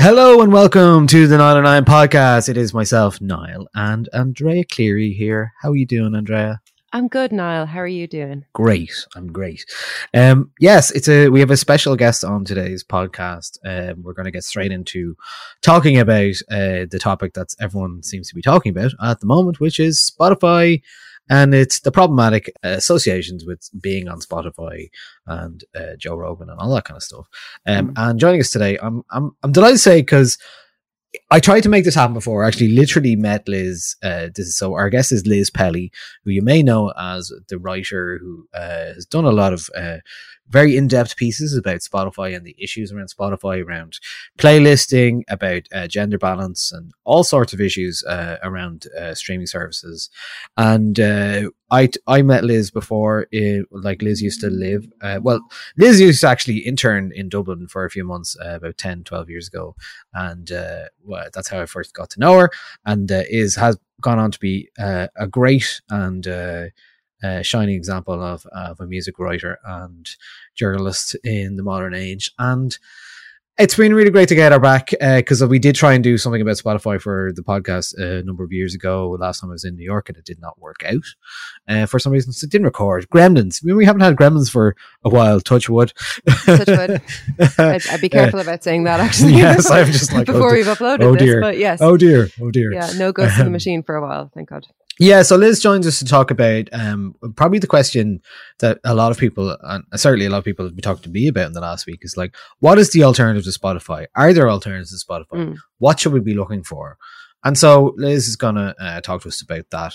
Hello and welcome to the Nialler9 podcast. It is myself, Niall, and Andrea Cleary here. How are you doing, Andrea? I'm good, Niall. How are you doing? Great. I'm great. Um, yes, it's a we have a special guest on today's podcast. Um, we're going to get straight into talking about uh, the topic that everyone seems to be talking about at the moment, which is Spotify and it's the problematic associations with being on Spotify and uh, Joe Rogan and all that kind of stuff. Um, Mm. And joining us today, I'm I'm I'm delighted to say because I tried to make this happen before. I actually literally met Liz. Uh, this is so our guest is Liz Pelly, who you may know as the writer who uh, has done a lot of uh, very in-depth pieces about Spotify and the issues around Spotify, around playlisting, about uh, gender balance, and all sorts of issues uh, around uh, streaming services. And uh, I I met Liz before. It, like Liz used to live. Uh, well, Liz used to actually intern in Dublin for a few months uh, about 10, 12 years ago, and well, that's how I first got to know her. And is has gone on to be a great and uh, uh, shining example of of a music writer and journalist in the modern age. And it's been really great to get her back because we did try and do something about Spotify for the podcast a number of years ago. Last time I was in New York, and it did not work out uh, for some reason. So it didn't record. Gremlins. I mean, we haven't had Gremlins for a while. Touch wood. Touch wood. I'd, I'd be careful about saying that actually. yes, I'm just like, before oh, we've uploaded oh this. dear. But yes, Oh dear. Oh dear. yeah, no ghosts in the Um, machine for a while. Thank God. Yeah, so Liz joins us to talk about um, probably the question that a lot of people, and certainly a lot of people have been talking to me about in the last week, is like, what is the alternative to Spotify? Are there alternatives to Spotify? Mm. What should we be looking for? And so Liz is going to uh, talk to us about that.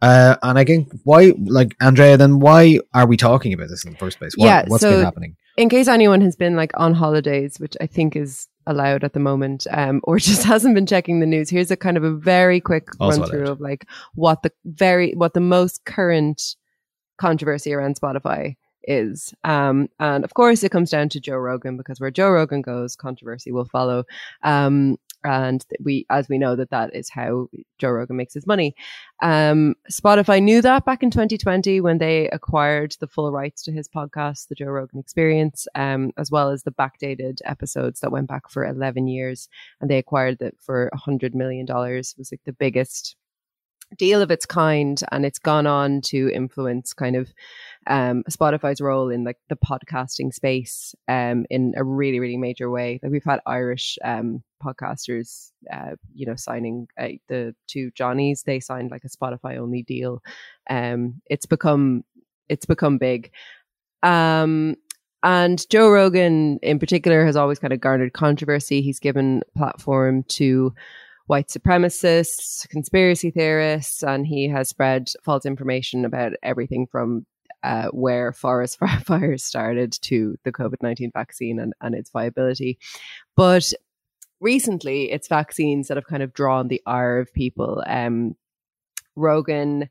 Uh, and again, why, like Andrea, then why are we talking about this in the first place? What, Yeah, what's so- been happening? In case anyone has been like on holidays, which I think is allowed at the moment, um, or just hasn't been checking the news, here's a kind of a very quick Also run through allowed. of like what the very what the most current controversy around Spotify is. Um, and of course, it comes down to Joe Rogan because where Joe Rogan goes, controversy will follow. Um, and we, as we know, that that is how Joe Rogan makes his money. Um, Spotify knew that back in 2020 when they acquired the full rights to his podcast, The Joe Rogan Experience, um, as well as the backdated episodes that went back for 11 years, and they acquired that for 100 million dollars. Was like the biggest deal of its kind and it's gone on to influence kind of um spotify's role in like the podcasting space um in a really really major way. Like we've had irish um podcasters uh you know signing uh, the two johnnies they signed like a spotify only deal. Um it's become it's become big. Um and Joe Rogan, in particular, has always kind of garnered controversy. He's given platform to white supremacists, conspiracy theorists, and he has spread false information about everything from uh, where forest fires started to the COVID 19 vaccine and, and its viability. But recently, it's vaccines that have kind of drawn the ire of people. Um, Rogan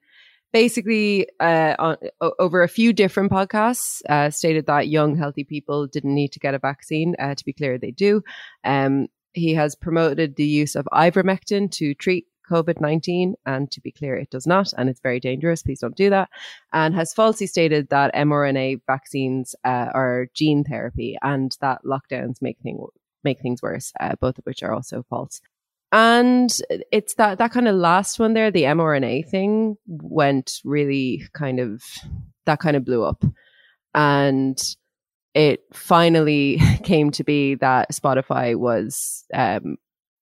basically uh, on, over a few different podcasts uh, stated that young healthy people didn't need to get a vaccine uh, to be clear they do um, he has promoted the use of ivermectin to treat COVID 19. And to be clear, it does not. And it's very dangerous. Please don't do that. And has falsely stated that mRNA vaccines uh, are gene therapy and that lockdowns make, thing, make things worse, uh, both of which are also false. And it's that, that kind of last one there, the mRNA thing went really kind of, that kind of blew up. And it finally came to be that Spotify was um,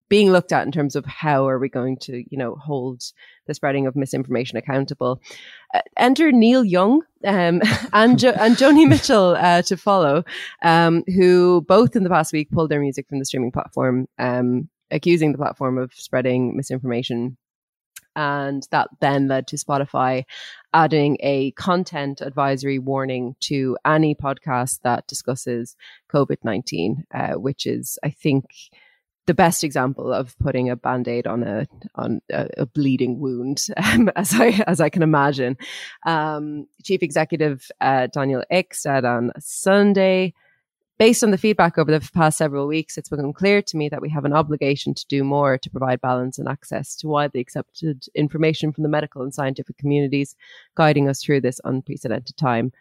being looked at in terms of how are we going to, you know, hold the spreading of misinformation accountable. Uh, enter Neil Young um, and jo- and Joni Mitchell uh, to follow, um, who both in the past week pulled their music from the streaming platform, um, accusing the platform of spreading misinformation and that then led to Spotify adding a content advisory warning to any podcast that discusses COVID 19, uh, which is, I think, the best example of putting a band-aid on a on a, a bleeding wound um, as i as i can imagine. Um, chief executive uh, daniel ek said on sunday Based on the feedback over the past several weeks, it's become clear to me that we have an obligation to do more to provide balance and access to widely accepted information from the medical and scientific communities, guiding us through this unprecedented time.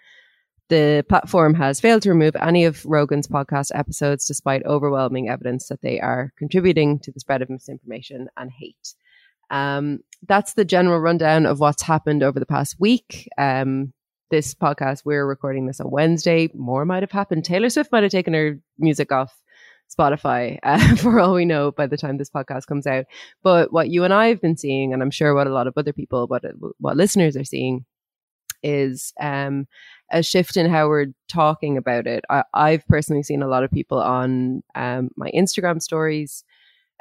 The platform has failed to remove any of Rogan's podcast episodes, despite overwhelming evidence that they are contributing to the spread of misinformation and hate. Um, that's the general rundown of what's happened over the past week. Um, this podcast, we're recording this on Wednesday. More might have happened. Taylor Swift might have taken her music off Spotify uh, for all we know by the time this podcast comes out. But what you and I have been seeing, and I'm sure what a lot of other people, what what listeners are seeing, is um, a shift in how we're talking about it. I, have personally seen a lot of people on um, my Instagram stories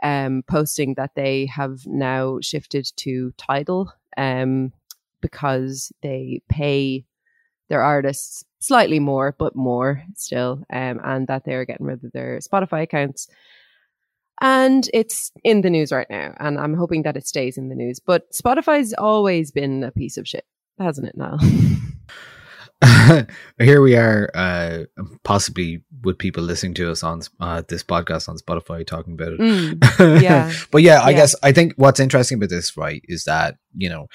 um, posting that they have now shifted to Tidal um, because they pay their artists slightly more, but more still, um, and that they're getting rid of their Spotify accounts. And it's in the news right now, and I'm hoping that it stays in the news. But Spotify's always been a piece of shit, hasn't it, Now, Here we are, uh, possibly with people listening to us on uh, this podcast on Spotify talking about it. Mm, yeah. but yeah, I yeah. guess I think what's interesting about this, right, is that, you know,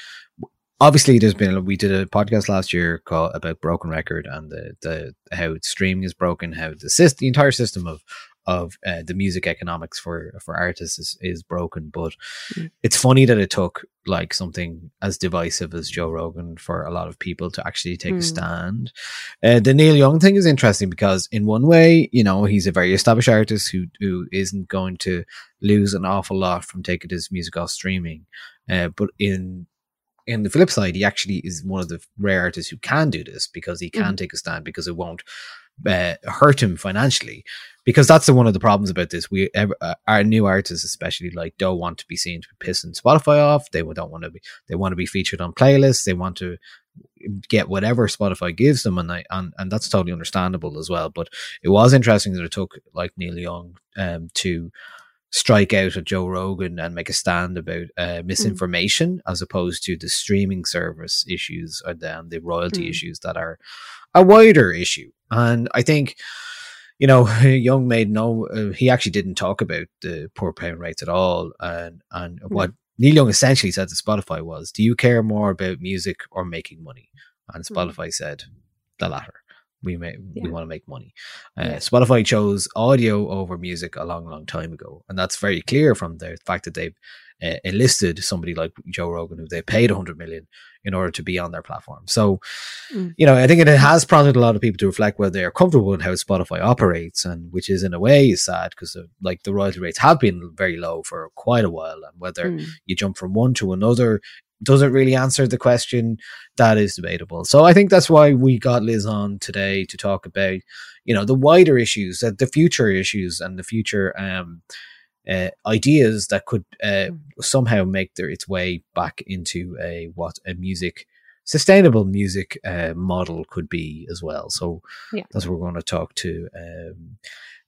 obviously there's been we did a podcast last year called about broken record and the the how streaming is broken how the system the entire system of of uh, the music economics for for artists is, is broken but mm. it's funny that it took like something as divisive as joe rogan for a lot of people to actually take mm. a stand uh, the neil young thing is interesting because in one way you know he's a very established artist who who isn't going to lose an awful lot from taking his music off streaming uh, but in in the flip side, he actually is one of the rare artists who can do this because he can mm. take a stand because it won't uh, hurt him financially. Because that's the, one of the problems about this. We uh, our new artists, especially, like don't want to be seen to be pissing Spotify off. They don't want to be. They want to be featured on playlists. They want to get whatever Spotify gives them, and I, and and that's totally understandable as well. But it was interesting that it took like Neil Young um, to strike out at Joe Rogan and make a stand about uh, hmm. misinformation mm. as opposed to the streaming service issues and then the royalty mm. issues that are a wider issue. And I think, you know, Young made no, uh, he actually didn't talk about the poor payment rates at all. And, and mm. what Neil Young essentially said to Spotify was, Do you care more about music or making money? And hmm. Spotify said the latter we may yeah. we want to make money. Uh, yeah. Spotify chose audio over music a long, long time ago, and that's very clear from the fact that they've uh, enlisted somebody like Joe Rogan, who they paid 100 million in order to be on their platform. So, mm. you know, I think it has prompted a lot of people to reflect whether they are comfortable with how Spotify operates, and which is in a way is sad because like the royalty rates have been very low for quite a while, and whether mm. you jump from one to another doesn't really answer the question that is debatable. So I think that's why we got Liz on today to talk about, you know, the wider issues, uh, the future issues, and the future um, uh, ideas that could uh, somehow make their its way back into a what a music sustainable music uh, model could be as well. So Yeah. that's what we're going to talk to um,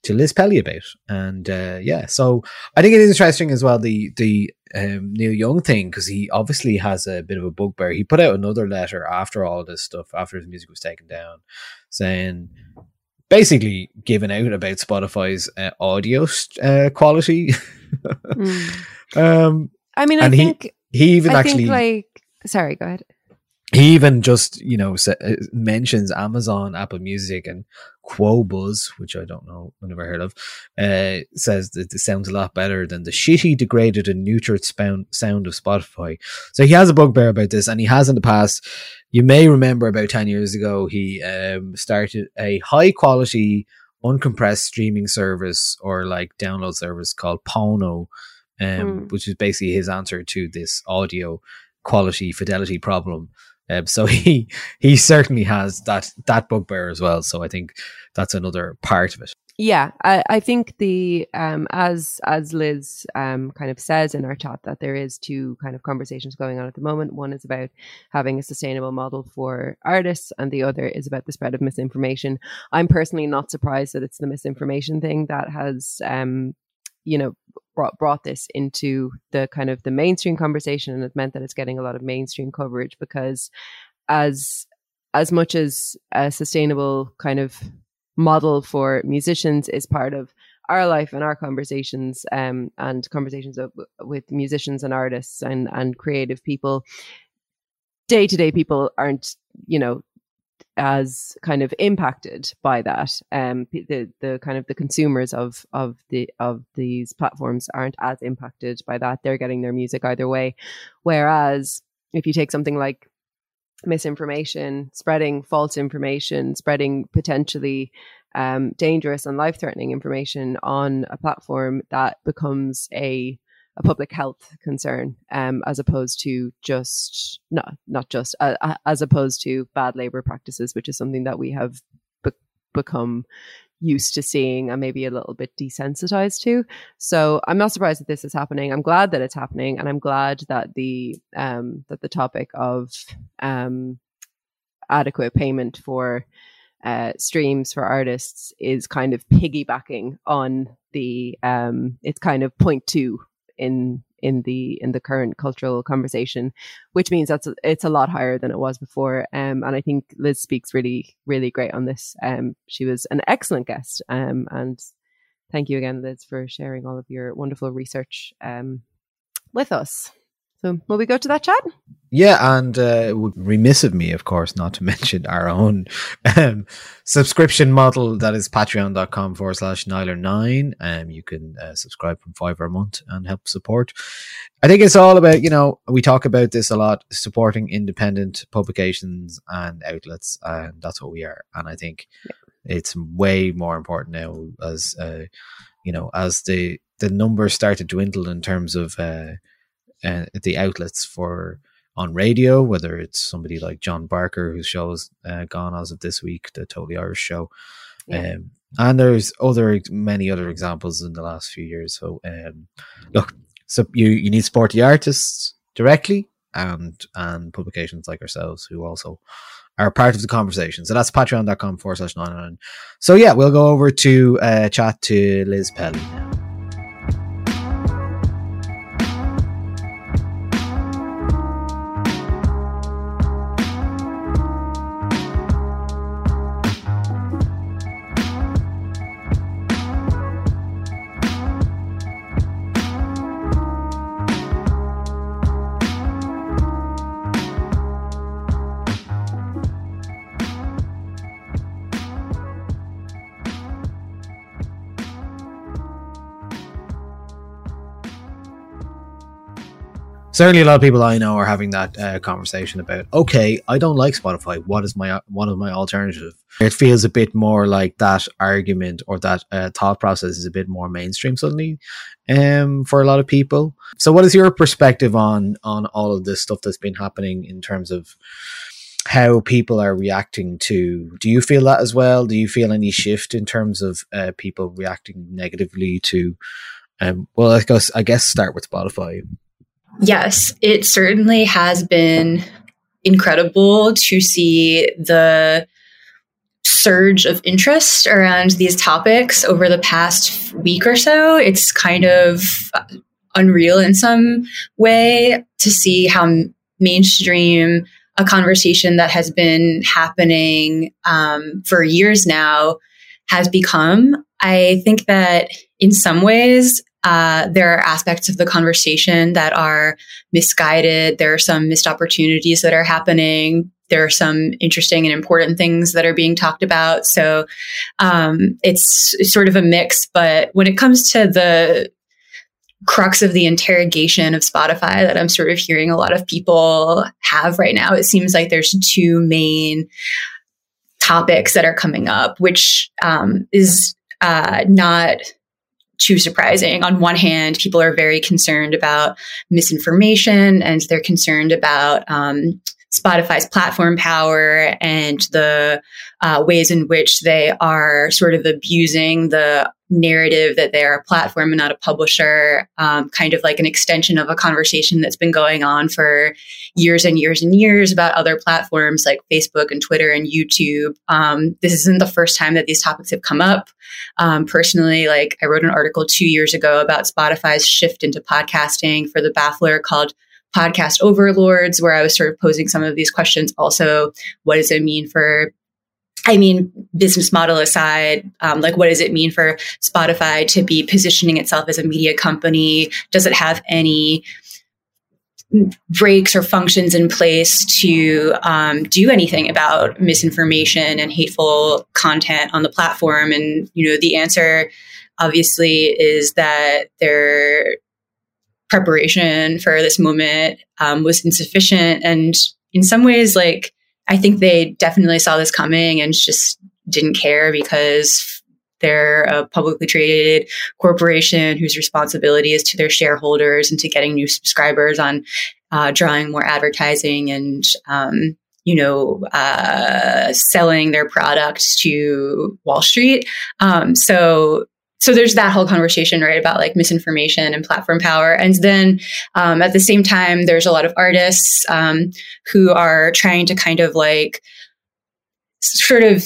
to Liz Pelly about. And uh, yeah, so I think it is interesting as well the the um, Neil Young thing because he obviously has a bit of a bugbear. He put out another letter after all this stuff, after his music was taken down, saying basically giving out about Spotify's uh, audio uh, quality. Mm. um, I mean, I he think he even I actually think like sorry, go ahead. He even just you know uh, mentions Amazon, Apple Music, and Qobuz, which I don't know, I've never heard of. Uh, says that it sounds a lot better than the shitty, degraded, and neutered spound, sound of Spotify. So he has a bugbear about this, and he has in the past. You may remember about ten years ago, he um, started a high quality, uncompressed streaming service or like download service called Pono, um, Mm. which is basically his answer to this audio quality fidelity problem. Um, so he he certainly has that that bugbear as well. So I think that's another part of it. Yeah, I, I think the um as as Liz um kind of says in our chat that there is two kind of conversations going on at the moment. One is about having a sustainable model for artists, and the other is about the spread of misinformation. I'm personally not surprised that it's the misinformation thing that has um you know brought brought this into the kind of the mainstream conversation, and it meant that it's getting a lot of mainstream coverage because as as much as a sustainable kind of model for musicians is part of our life and our conversations um, and conversations of, with musicians and artists and, and creative people day to day people aren't you know as kind of impacted by that um the the kind of the consumers of of the of these platforms aren't as impacted by that. They're getting their music either way. Whereas if you take something like misinformation spreading false information spreading potentially um, dangerous and life threatening information on a platform that becomes a a public health concern um, as opposed to just not not just uh, uh, as opposed to bad labor practices which is something that we have be- become used to seeing and maybe a little bit desensitized to. So i'm not surprised that this is happening. I'm glad that it's happening and i'm glad that the um that the topic of um adequate payment for uh, streams for artists is kind of piggybacking on the um, it's kind of point two in in the in the current cultural conversation, which means that's it's a lot higher than it was before. Um, and I think Liz speaks really really great on this. Um, she was an excellent guest. Um, and thank you again, Liz, for sharing all of your wonderful research um with us. So will we go to that chat? Yeah, and uh, it would be remiss of me, of course, not to mention our own um, subscription model that is patreon.com forward slash Nialler9. Um, you can uh, subscribe from five a month and help support. I think it's all about, you know, we talk about this a lot, supporting independent publications and outlets, and that's what we are. And I think it's way more important now as, uh, you know, as the, the numbers start to dwindle in terms of uh, the outlets for on radio, whether it's somebody like John Barker, whose show has uh, gone as of this week, the Totally Irish show. Yeah. Um, and there's other many other examples in the last few years. So um, look, so you, you need to support the artists directly and and publications like ourselves who also are part of the conversation. So that's patreon.com forward slash nine. So yeah, we'll go over to uh, chat to Liz Pelly now. Certainly a lot of people I know are having that uh, conversation about. Okay, I don't like Spotify. What is my what is my alternative? It feels a bit more like that argument or that uh, thought process is a bit more mainstream suddenly, um, for a lot of people. So, what is your perspective on on all of this stuff that's been happening in terms of? How people are reacting to? Do you feel that as well? Do you feel any shift in terms of uh, people reacting negatively to? Um, well, I guess I guess start with Spotify. Yes, it certainly has been incredible to see the surge of interest around these topics over the past week or so. It's kind of unreal in some way to see how mainstream a conversation that has been happening um, for years now has become. I think that in some ways, uh, there are aspects of the conversation that are misguided. There are some missed opportunities that are happening. There are some interesting and important things that are being talked about. So um, it's, sort of a mix. But when it comes to the crux of the interrogation of Spotify that I'm sort of hearing a lot of people have right now, it seems like there's two main topics that are coming up, which um, is uh, not too surprising. On one hand, people are very concerned about misinformation and they're concerned about um, Spotify's platform power and the uh, ways in which they are sort of abusing the narrative that they're a platform and not a publisher, um, kind of like an extension of a conversation that's been going on for years and years and years about other platforms like Facebook and Twitter and YouTube. Um, this isn't the first time that these topics have come up. Um, personally, like I wrote an article two years ago about Spotify's shift into podcasting for the Baffler called podcast overlords where I was sort of posing some of these questions. Also, what does it mean for I mean, business model aside, um, like what does it mean for Spotify to be positioning itself as a media company? Does it have any brakes or functions in place to um, do anything about misinformation and hateful content on the platform? And you know, the answer obviously is that their preparation for this moment um, was insufficient, and in some ways, like I think they definitely saw this coming and just didn't care because they're a publicly traded corporation whose responsibility is to their shareholders and to getting new subscribers on uh, drawing more advertising and um, you know uh, selling their products to Wall Street. Um, so so there's that whole conversation right about like misinformation and platform power. And then um, at the same time there's a lot of artists um, who are trying to kind of like sort of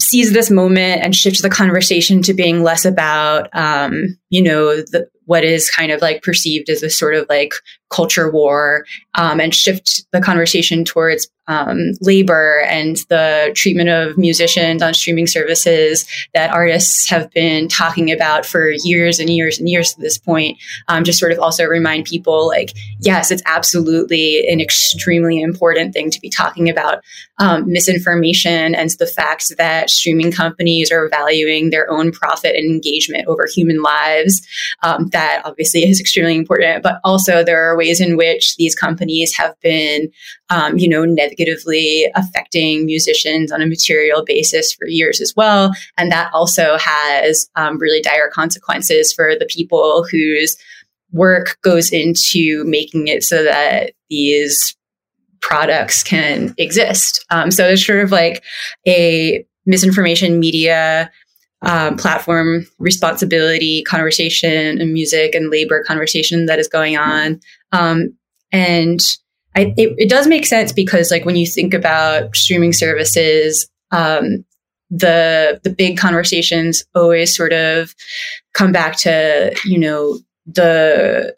seize this moment and shift the conversation to being less about um, you know the, what is kind of like perceived as a sort of like culture war um, and shift the conversation towards um, labor and the treatment of musicians on streaming services that artists have been talking about for years and years and years to this point. Um, just sort of also remind people like, yes, it's absolutely an extremely important thing to be talking about um, misinformation and the fact that streaming companies are valuing their own profit and engagement over human lives. Um, that obviously is extremely important, but also there are ways in which these companies have been, um, you know, negatively affecting musicians on a material basis for years as well. And that also has um, really dire consequences for the people whose work goes into making it so that these products can exist. Um, so it's sort of like a misinformation media um, platform responsibility conversation and music and labor conversation that is going on. Um, and I, it, it, does make sense because like when you think about streaming services, um, the the big conversations always sort of come back to you know the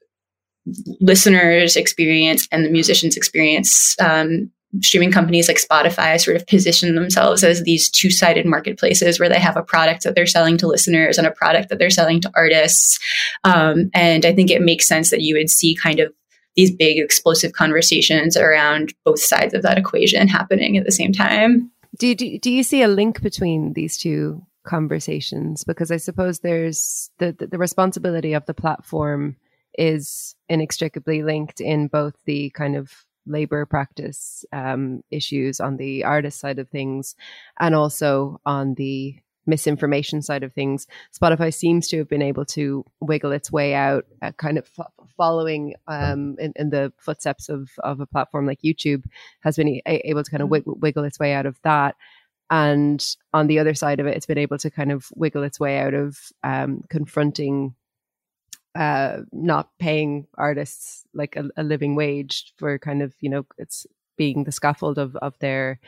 listeners experience and the musicians experience um, streaming companies like Spotify sort of position themselves as these two sided marketplaces where they have a product that they're selling to listeners and a product that they're selling to artists. Um, and I think it makes sense that you would see kind of these big explosive conversations around both sides of that equation happening at the same time. Do you, do, do you see a link between these two conversations? Because I suppose there's the, the, the responsibility of the platform is inextricably linked in both the kind of labor practice um, issues on the artist side of things and also on the misinformation side of things. Spotify seems to have been able to wiggle its way out, uh, kind of f- following um, in, in, the footsteps of, of a platform like YouTube, has been a- able to kind of mm-hmm. wiggle its way out of that. And on the other side of it, it's been able to kind of wiggle its way out of um, confronting uh, not paying artists like a, a, living wage for kind of you know it's being the scaffold of of their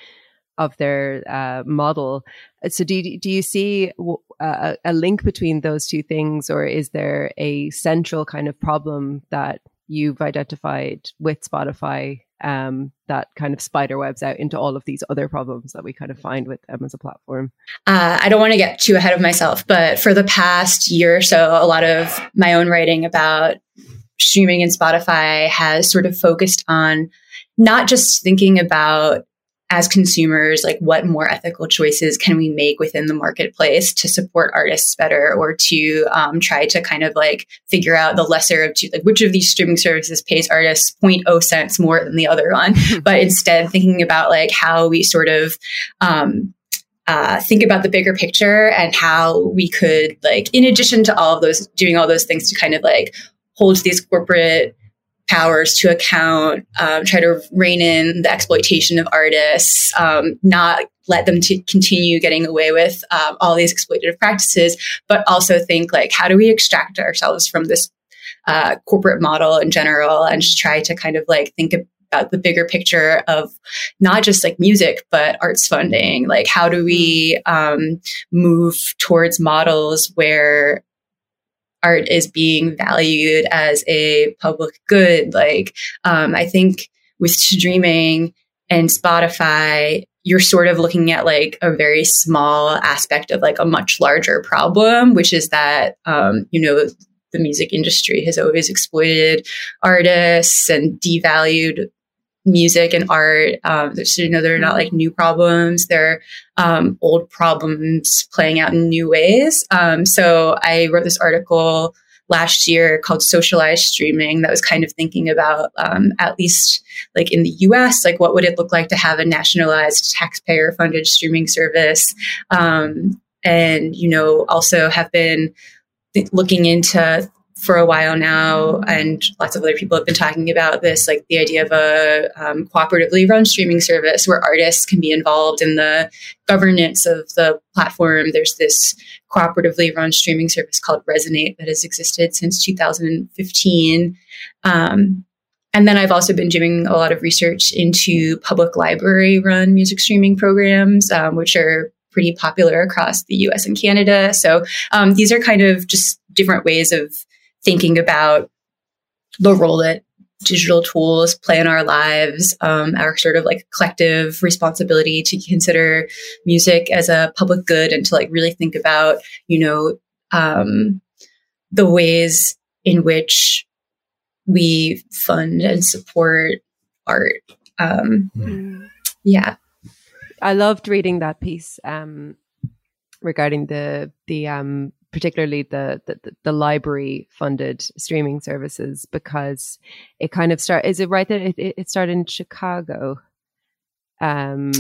of their uh, model. So, do do you see a, a link between those two things, or is there a central kind of problem that you've identified with Spotify um, that kind of spider webs out into all of these other problems that we kind of find with them as a platform? Uh, I don't want to get too ahead of myself, but for the past year or so, a lot of my own writing about streaming and Spotify has sort of focused on not just thinking about as consumers, like what more ethical choices can we make within the marketplace to support artists better or to um, try to kind of like figure out the lesser of two, like which of these streaming services pays artists 0.0 cents more than the other one. but instead thinking about like how we sort of, um, uh, think about the bigger picture and how we could like in addition to all of those doing all those things to kind of like hold these corporate powers to account, um, try to rein in the exploitation of artists, um, not let them to continue getting away with um, all these exploitative practices, but also think like, how do we extract ourselves from this uh, corporate model in general and just try to kind of like think about the bigger picture of not just like music, but arts funding. Like, how do we um, move towards models where art is being valued as a public good. Like, um, I think with streaming and Spotify, you're sort of looking at like a very small aspect of like a much larger problem, which is that, um, you know, the music industry has always exploited artists and devalued music and art. Um, so, you know, they're not like new problems. They're um, old problems playing out in new ways. Um, so I wrote this article last year called socialized streaming that was kind of thinking about um, at least like in the us like what would it look like to have a nationalized taxpayer funded streaming service um, and you know also have been looking into for a while now, and lots of other people have been talking about this, like the idea of a um, cooperatively run streaming service where artists can be involved in the governance of the platform. There's this cooperatively run streaming service called Resonate that has existed since 2015. Um, and then I've also been doing a lot of research into public library run music streaming programs, um, which are pretty popular across the US and Canada. So um, these are kind of just different ways of thinking about the role that digital tools play in our lives, um, our sort of like collective responsibility to consider music as a public good and to like really think about, you know, um, the ways in which we fund and support art. Um, mm. Yeah. I loved reading that piece um, regarding the the um, particularly the, the, the library funded streaming services because it kind of start is it right that it, it started in chicago um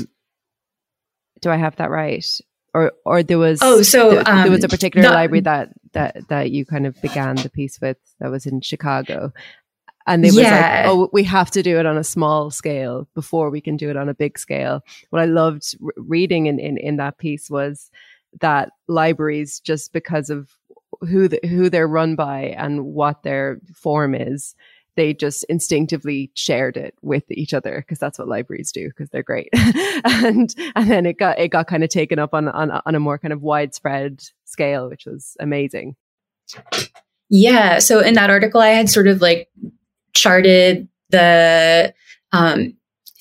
do i have that right or or there was oh so there, um, there was a particular the, library that that that you kind of began the piece with that was in chicago and they yeah. was like, "Oh, we have to do it on a small scale before we can do it on a big scale." What I loved re- reading in, in in that piece was that libraries just because of who the, who they're run by and what their form is they just instinctively shared it with each other because that's what libraries do because they're great. And and then it got it got kind of taken up on on on a more kind of widespread scale which was amazing. Yeah so in that article i had sort of like charted the um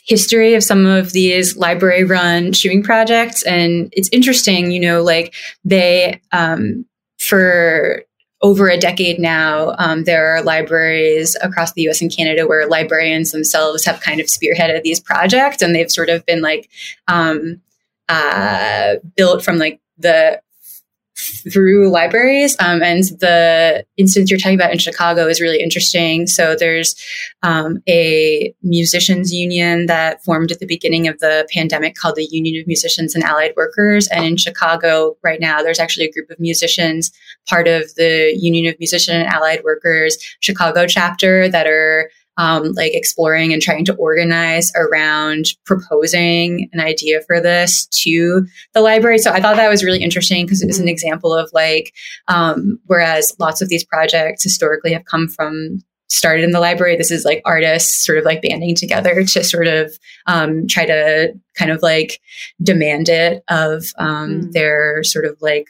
history of some of these library run streaming projects. And it's interesting, you know, like they, um, for over a decade now, um, there are libraries across the US and Canada where librarians themselves have kind of spearheaded these projects and they've sort of been like um, uh, built from like the through libraries. Um, and the instance you're talking about in Chicago is really interesting. So there's um, a musicians union that formed at the beginning of the pandemic called the Union of Musicians and Allied Workers. And in Chicago right now, there's actually a group of musicians, part of the Union of Musician and Allied Workers Chicago chapter that are um, like exploring and trying to organize around proposing an idea for this to the library. So I thought that was really interesting because it was an example of like, um, whereas lots of these projects historically have come from started in the library. This is like artists sort of like banding together to sort of um, try to kind of like demand it of um, mm. their sort of like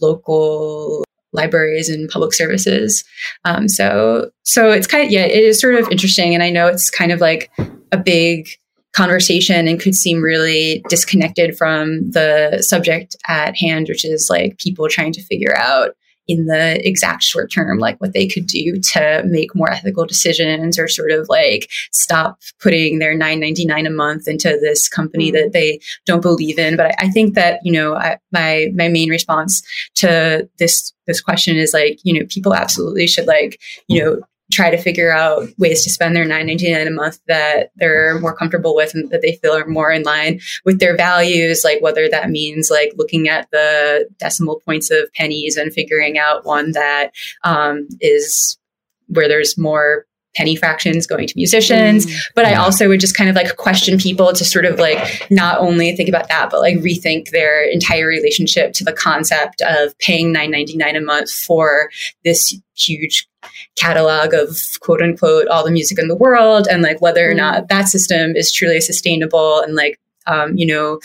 local libraries and public services. Um, so, so it's kind of, yeah, it is sort of interesting. And I know it's kind of like a big conversation and could seem really disconnected from the subject at hand, which is like people trying to figure out in the exact short term, like what they could do to make more ethical decisions or sort of like stop putting their nine ninety nine a month into this company mm-hmm. that they don't believe in. But I, I think that you know I, my my main response to this this question is like you know people absolutely should like you know try to figure out ways to spend their 9.99 a month that they're more comfortable with and that they feel are more in line with their values like whether that means like looking at the decimal points of pennies and figuring out one that um, is where there's more penny fractions going to musicians. Mm, but yeah. I also would just kind of like question people to sort of like not only think about that, but like rethink their entire relationship to the concept of paying nine ninety nine a month for this huge catalog of quote unquote all the music in the world and like whether or mm. not that system is truly sustainable and like um, you know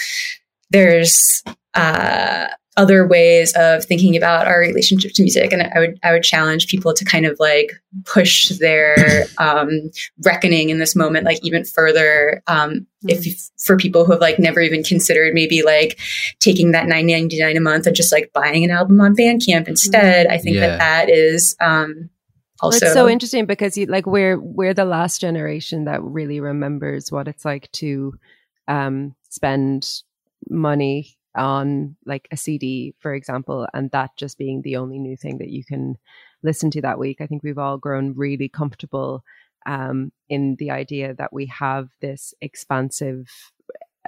there's uh, other ways of thinking about our relationship to music. And i would i would challenge people to kind of like push their um, reckoning in this moment like even further um, if for people who have like never even considered maybe like taking that 9.99 a month and just like buying an album on bandcamp instead. I think yeah. that that is um, also it's so interesting because you like we're we're the last generation that really remembers what it's like to um, spend money on like a CD, for example, and that just being the only new thing that you can listen to that week. I think we've all grown really comfortable um, in the idea that we have this expansive,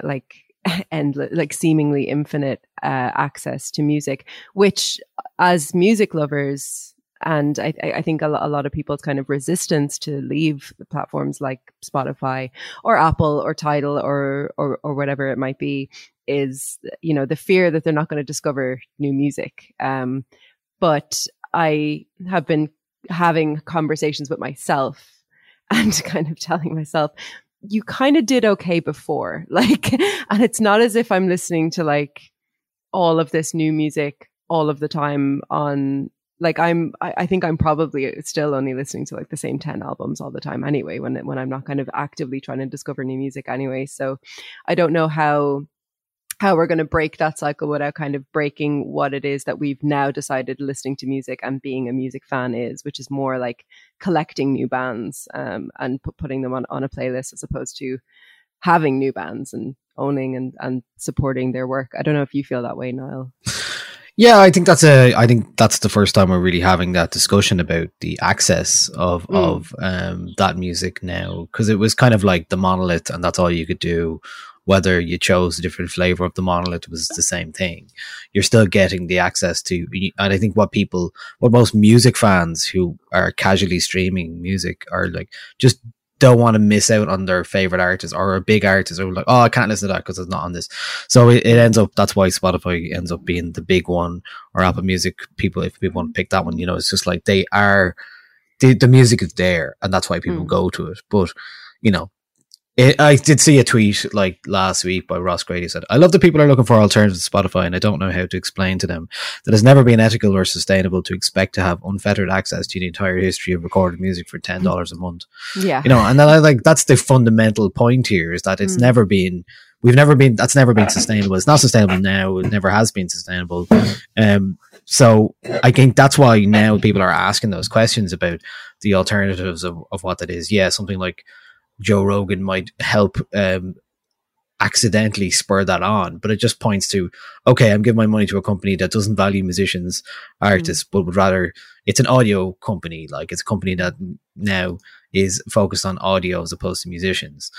like, and like seemingly infinite uh, access to music, which as music lovers, and I, I think a, lot of people's kind of resistance to leave platforms like Spotify or Apple or Tidal or, or, or whatever it might be is, you know, the fear that they're not going to discover new music. Um, but I have been having conversations with myself and kind of telling myself, you kind of did okay before. Like, and it's not as if I'm listening to like all of this new music all of the time on like I'm I, I, think I'm probably still only listening to like the same 10 albums all the time anyway when when I'm not kind of actively trying to discover new music anyway. So I don't know how how we're going to break that cycle without kind of breaking what it is that we've now decided listening to music and being a music fan is which is more like collecting new bands um, and p- putting them on, on a playlist as opposed to having new bands and owning and, and supporting their work. I don't know if you feel that way Niall yeah, I think that's a. I think that's the first time we're really having that discussion about the access of mm. of um, that music now, because it was kind of like the monolith, and that's all you could do. Whether you chose a different flavor of the monolith was the same thing. You're still getting the access to, and I think what people, what most music fans who are casually streaming music are like, just don't want to miss out on their favorite artist or a big artist or like, oh, I can't listen to that because it's not on this. So it, it, ends up, that's why Spotify ends up being the big one or Apple Music. People, if people want to pick that one, you know, it's just like they are, the, the music is there and that's why people mm. go to it. But, you know, it, I did see a tweet like last week by Ross Grady said, I love that people are looking for alternatives to Spotify and I don't know how to explain to them that it's never been ethical or sustainable to expect to have unfettered access to the entire history of recorded music for $10 a month. Yeah. You know, and then I like, that's the fundamental point here is that it's mm. never been, we've never been, that's never been sustainable. It's not sustainable now. It never has been sustainable. Um, so I think that's why now people are asking those questions about the alternatives of, of what that is. Yeah, something like, Joe Rogan might help um, accidentally spur that on, but it just points to okay, I'm giving my money to a company that doesn't value musicians, artists, mm. but would rather it's an audio company. Like it's a company that now is focused on audio as opposed to musicians.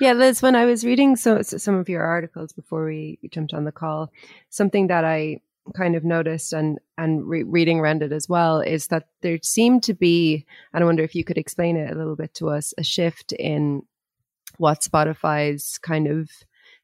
Yeah, Liz, when I was reading so, some of your articles before we jumped on the call, something that I kind of noticed and and re- reading around it as well is that there seemed to be and i wonder if you could explain it a little bit to us a shift in what spotify's kind of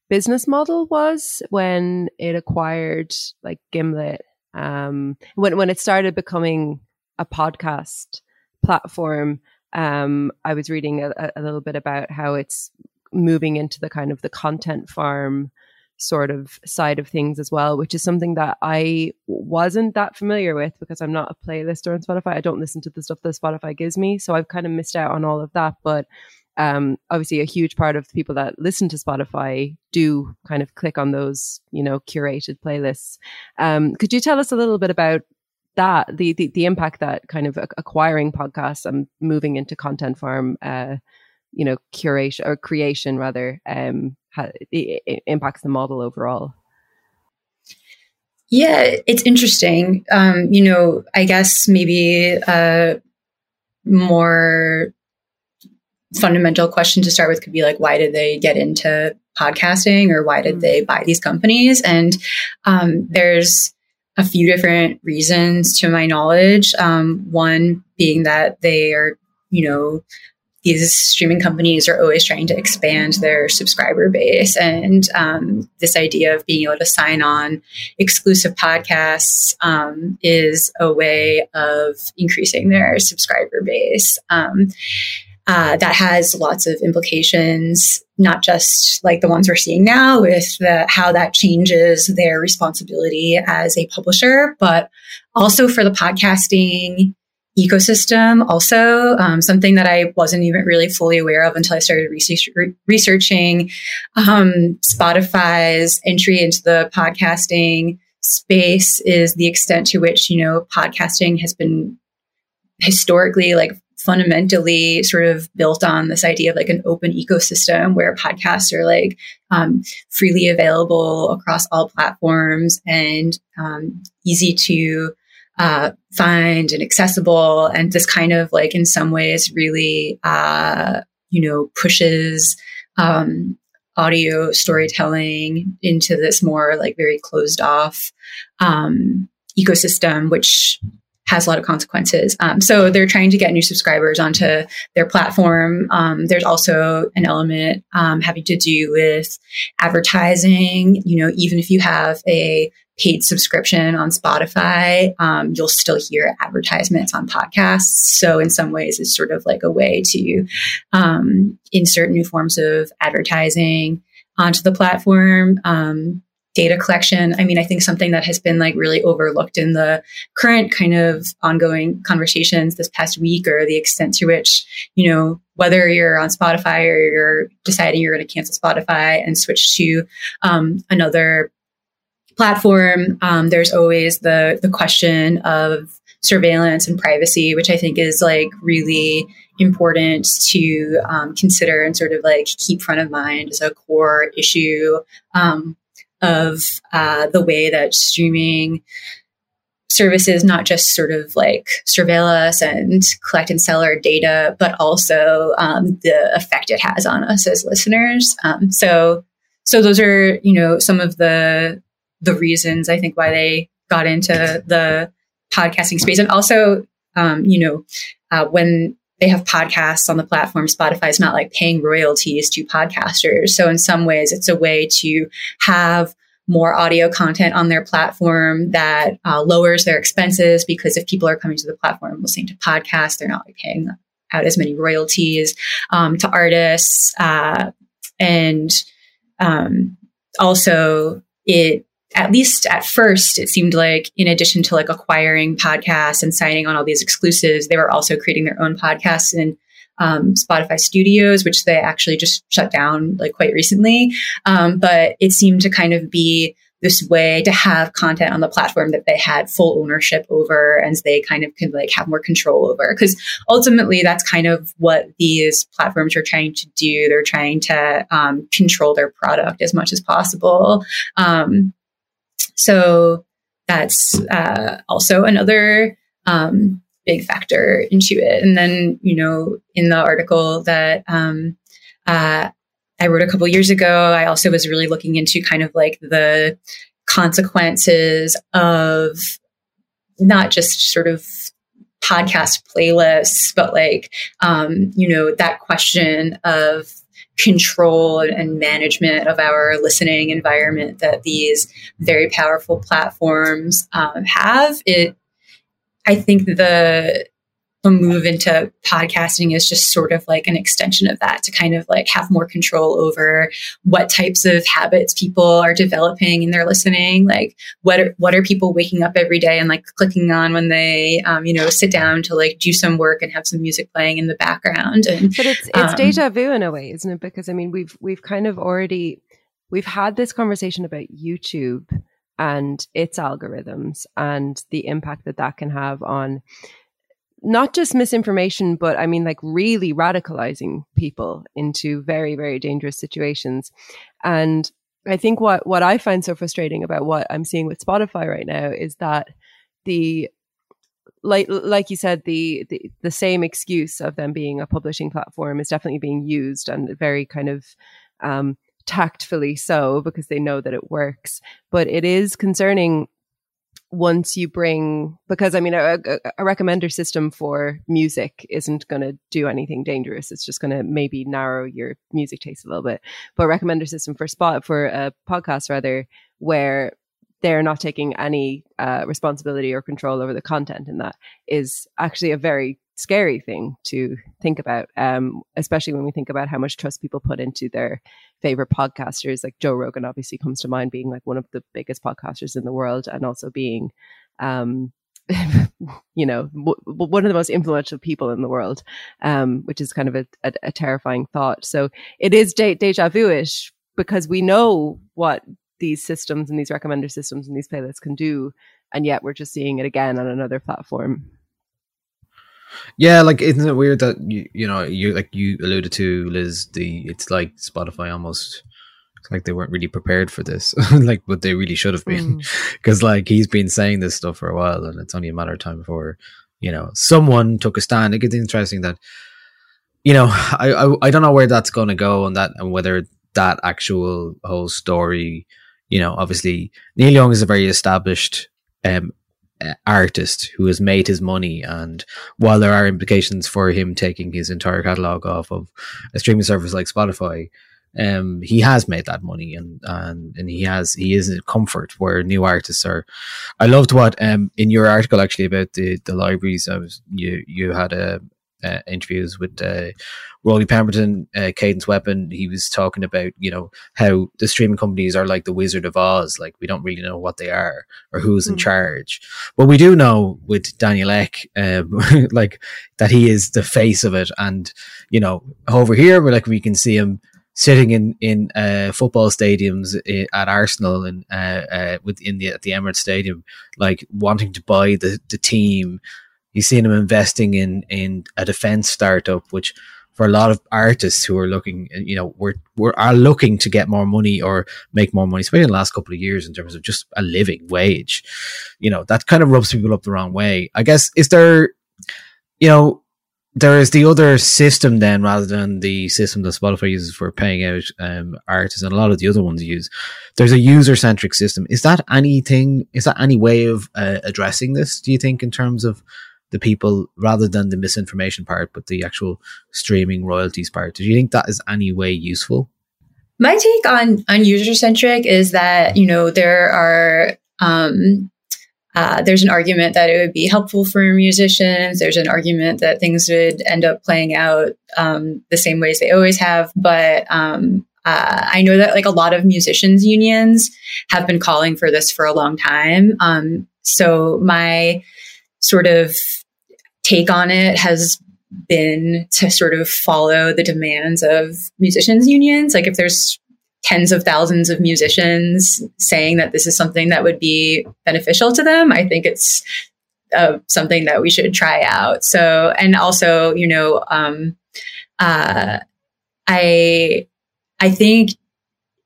business model was when it acquired like gimlet um when when it started becoming a podcast platform. Um, I was reading a, a little bit about how it's moving into the kind of the content farm sort of side of things as well, which is something that I wasn't that familiar with because I'm not a playlister on Spotify. I don't listen to the stuff that Spotify gives me. So I've kind of missed out on all of that. But um, obviously, a huge part of the people that listen to Spotify do kind of click on those, you know, curated playlists. Um, could you tell us a little bit about that, the, the, the impact that kind of acquiring podcasts and moving into content farm, uh, you know, curation or creation rather, um, how it, impacts the model overall. Yeah, it's interesting. Um, you know, I guess maybe a more fundamental question to start with could be like, why did they get into podcasting or why did mm. they buy these companies? And um, there's a few different reasons to my knowledge. Um, one being that they are, you know, these streaming companies are always trying to expand their subscriber base. And um, this idea of being able to sign on exclusive podcasts um, is a way of increasing their subscriber base. Um, uh, that has lots of implications, not just like the ones we're seeing now with the, how that changes their responsibility as a publisher, but also for the podcasting ecosystem. Also um, something that i wasn't even really fully aware of until i started research, re- researching um, spotify's entry into the podcasting space is the extent to which you know podcasting has been historically like fundamentally sort of built on this idea of like an open ecosystem where podcasts are like um, freely available across all platforms and um, easy to uh, find and accessible. And this kind of like, in some ways, really, uh, you know, pushes um, audio storytelling into this more like very closed off um, ecosystem, which has a lot of consequences. Um, so they're trying to get new subscribers onto their platform. Um, there's also an element um, having to do with advertising. You know, even if you have a paid subscription on Spotify, um, you'll still hear advertisements on podcasts. So in some ways, it's sort of like a way to um, insert new forms of advertising onto the platform. Um, data collection. I mean, I think something that has been like really overlooked in the current kind of ongoing conversations this past week or the extent to which, you know, whether you're on Spotify or you're deciding you're going to cancel Spotify and switch to um, another platform, um, there's always the the question of surveillance and privacy, which I think is like really important to um, consider and sort of like keep front of mind as a core issue um, of uh, the way that streaming services not just sort of like surveil us and collect and sell our data, but also um, the effect it has on us as listeners. Um, so, so those are you know some of the the reasons I think why they got into the podcasting space, and also um, you know uh, when they have podcasts on the platform. Spotify is not like paying royalties to podcasters. So in some ways, it's a way to have more audio content on their platform that uh, lowers their expenses because if people are coming to the platform listening to podcasts, they're not like paying out as many royalties um, to artists. Uh, and um, also, it at least at first, it seemed like in addition to like acquiring podcasts and signing on all these exclusives, they were also creating their own podcasts and um, Spotify Studios, which they actually just shut down like quite recently. Um, but it seemed to kind of be this way to have content on the platform that they had full ownership over and they kind of could like have more control over. Because ultimately that's kind of what these platforms are trying to do. They're trying to um, control their product as much as possible. Um, so that's uh, also another um, big factor into it. And then, you know, in the article that um, uh, I wrote a couple years ago, I also was really looking into kind of like the consequences of not just sort of podcast playlists, but like, um, you know, that question of control and management of our listening environment that these very powerful platforms um, have. It, I think the move into podcasting is just sort of like an extension of that to kind of like have more control over what types of habits people are developing in their listening. Like what are what are people waking up every day and like clicking on when they um, you know sit down to like do some work and have some music playing in the background and but it's it's um, deja vu in a way isn't it? Because i mean we've we've kind of already we've had this conversation about youtube and its algorithms and the impact that that can have on not just misinformation, but I mean, like really radicalizing people into very, very dangerous situations. And I think what, what I find so frustrating about what I'm seeing with Spotify right now is that the, like, like you said, the, the, the same excuse of them being a publishing platform is definitely being used and very kind of, um, tactfully so because they know that it works. But it is concerning once you bring because i mean a, a, a recommender system for music isn't going to do anything dangerous. It's just going to maybe narrow your music taste a little bit. But a recommender system for spot for a podcast rather where they're not taking any uh, responsibility or control over the content in that is actually a very scary thing to think about, um, especially when we think about how much trust people put into their favorite podcasters. Like Joe Rogan obviously comes to mind being like one of the biggest podcasters in the world and also being, um, you know, w- one of the most influential people in the world, um, which is kind of a, a, a terrifying thought. So it is de- deja vu-ish because we know what these systems and these recommender systems and these playlists can do. And yet we're just seeing it again on another platform. Yeah, like isn't it weird that you you know you like you alluded to Liz the it's like Spotify almost like they weren't really prepared for this like but they really should have been because mm. like he's been saying this stuff for a while and it's only a matter of time before you know someone took a stand. It gets interesting that you know I I, I don't know where that's going to go and that and whether that actual whole story you know obviously Neil Young is a very established um, uh, artist who has made his money and while there are implications for him taking his entire catalog off of a streaming service like spotify um, he has made that money and, and and he has he is in comfort where new artists are. I loved what um in your article actually about the the libraries i was you you had a uh, interviews with uh, Rollie Pemberton, uh, Cadence Weapon. He was talking about you know how the streaming companies are like the Wizard of Oz. Like we don't really know what they are or who's mm. in hmm. charge, but we do know with Daniel Ek, um, like that he is the face of it. And you know over here, we're like we can see him sitting in in uh, football stadiums uh, at Arsenal and uh, uh, within the at the Emirates Stadium, like wanting to buy the the team You've seen him investing in in a defense startup, which for a lot of artists who are looking, you know, we're, we're are looking to get more money or make more money, especially in the last couple of years in terms of just a living wage. You know, that kind of rubs people up the wrong way. I guess is there, you know, there is the other system then rather than the system that Spotify uses for paying out um, artists and a lot of the other ones use. There's a user centric system. Is that anything? Is that any way of uh, addressing this? Do you think in terms of the people rather than the misinformation part, but the actual streaming royalties part. Do you think that is any way useful? My take on on user centric is that you know there are um, uh, there's an argument that it would be helpful for musicians. There's an argument that things would end up playing out um, the same ways they always have. But um, uh, I know that like a lot of musicians unions have been calling for this for a long time. Um, so my sort of take on it has been to sort of follow the demands of musicians unions. Like if there's tens of thousands of musicians saying that this is something that would be beneficial to them, I think it's uh, something that we should try out. So, and also, you know, um, uh, I, I think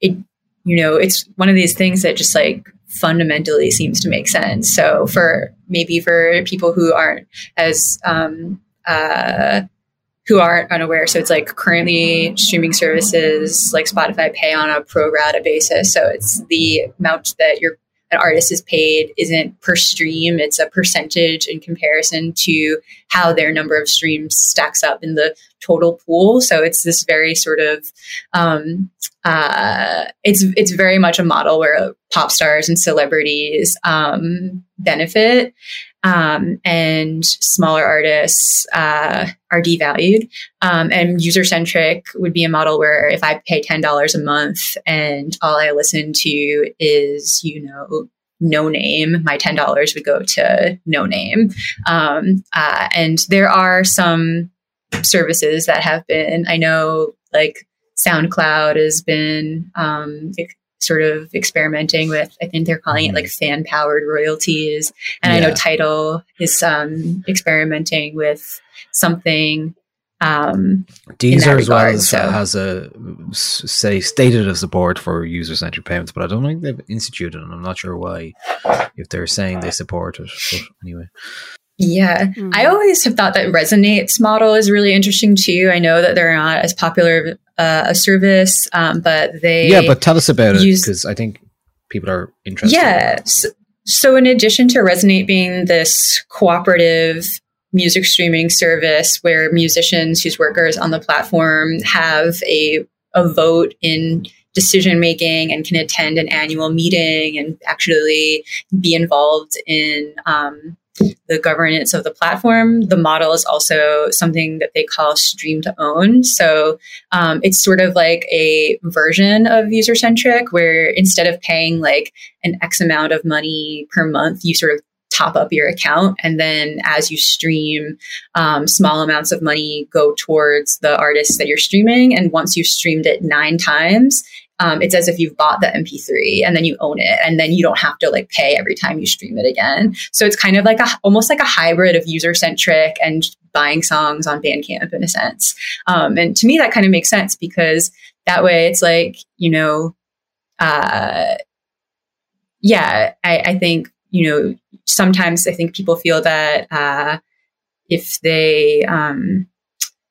it, you know, it's one of these things that just like fundamentally seems to make sense. So for maybe for people who aren't as um, uh, who aren't unaware, so it's like currently streaming services like Spotify pay on a pro rata basis. So it's the amount that your an artist is paid isn't per stream; it's a percentage in comparison to how their number of streams stacks up in the total pool. So it's this very sort of um, uh, it's it's very much a model where pop stars and celebrities um, benefit. Um, and smaller artists uh, are devalued. Um, and user centric would be a model where if I pay ten dollars a month and all I listen to is you know Noname, my ten dollars would go to Noname. Um, uh, and there are some services that have been, I know, like SoundCloud has been um, sort of experimenting with. I think they're calling it like mm-hmm. fan powered royalties, and yeah. I know Tidal is um, experimenting with something. Um, Deezer as well as, so. has a say stated a support for user centric payments, but I don't think they've instituted, and I'm not sure why. If they're saying they support it, but anyway. Yeah. Mm-hmm. I always have thought that Resonate's model is really interesting too. I know that they're not as popular uh, a service, um, but they. Yeah, but tell us about use, it because I think people are interested. Yeah. So, so, in addition to Resonate being this cooperative music streaming service where musicians whose workers on the platform have a, a vote in decision making and can attend an annual meeting and actually be involved in um, the governance of the platform. The model is also something that they call stream to own. So um, it's sort of like a version of user centric where instead of paying like an X amount of money per month, you sort of top up your account and then as you stream um, small amounts of money go towards the artists that you're streaming and once you've streamed it nine times um, it's as if you've bought the MP3 and then you own it, and then you don't have to like pay every time you stream it again. So it's kind of like a almost like a hybrid of user centric and buying songs on Bandcamp in a sense. Um, and to me, that kind of makes sense because that way it's like you know, uh, yeah, I, I think you know sometimes I think people feel that uh, if they um,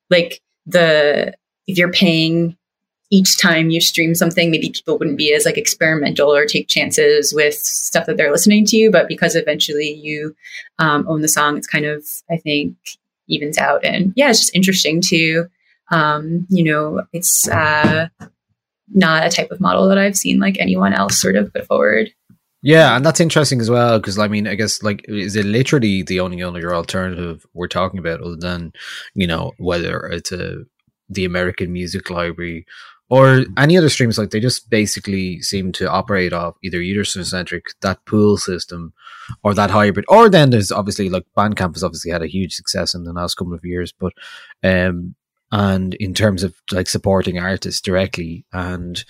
like the if you're paying each time you stream something, maybe people wouldn't be as like experimental or take chances with stuff that they're listening to. You, But because eventually you um, own the song, it's kind of, I think, evens out. And yeah, it's just interesting to, um, you know, it's uh, not a type of model that I've seen like anyone else sort of put forward. Yeah, and that's interesting as well because I mean, I guess like is it literally the only other alternative we're talking about, other than you know whether it's a the American Music Library or any other streams like they just basically seem to operate off either user centric that pool system or that hybrid. Or then there's obviously like bandcamp has obviously had a huge success in the last couple of years but um and in terms of like supporting artists directly and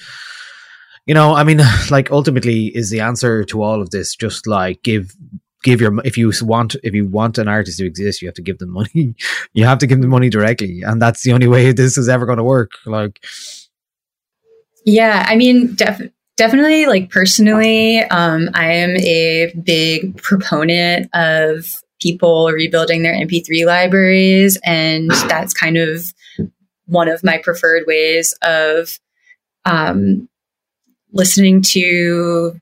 you know i mean like ultimately is the answer to all of this just like give give your if you want if you want an artist to exist you have to give them money. You have to give them money directly and that's the only way this is ever going to work like yeah, I mean, def- definitely, like personally, um, I am a big proponent of people rebuilding their MP3 libraries, and that's kind of one of my preferred ways of um, listening to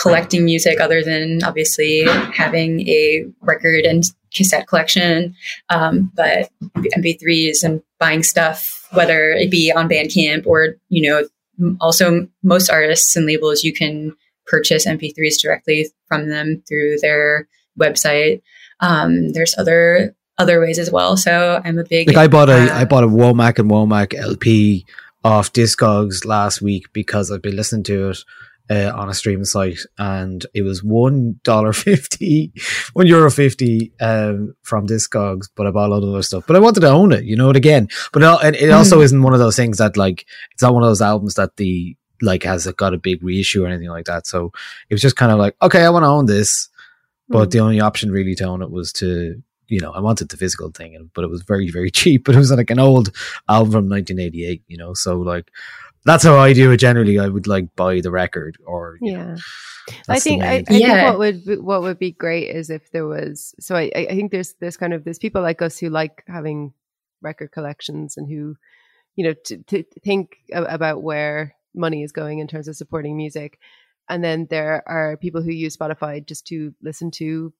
collecting music other than obviously having a record and cassette collection. Um, but mp3s and buying stuff whether it be on bandcamp or you know also most artists and labels you can purchase mp3s directly from them through their website. Um, there's other other ways as well. So i'm a big like i bought a uh, I bought a womack and womack lp off discogs last week because i've been listening to it uh, on a streaming site, and it was one dollar fifty, one euro fifty um, from Discogs. But I bought a lot of other stuff. But I wanted to own it, you know it again. But it, it also mm. isn't one of those things that like it's not one of those albums that the like has got a big reissue or anything like that. So it was just kind of like, okay, I want to own this, but mm. the only option really to own it was to you know, I wanted the physical thing, but it was very, very cheap. But it was like an old album from 1988, you know, so like that's how I do it generally. I would like buy the record or yeah. Know, I think I, I yeah. think what would what would be great is if there was so I, I think there's there's kind of there's people like us who like having record collections and who you know to, to think about where money is going in terms of supporting music and then there are people who use Spotify just to listen to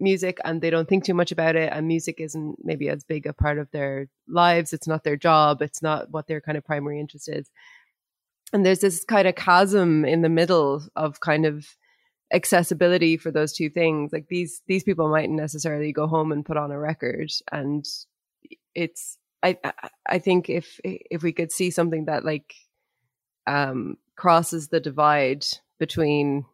music and they don't think too much about it and music isn't maybe as big a part of their lives it's not their job it's not what their kind of primary interest is and there's this kind of chasm in the middle of kind of accessibility for those two things like these these people mightn't necessarily go home and put on a record and it's i i think if if we could see something that like um crosses the divide between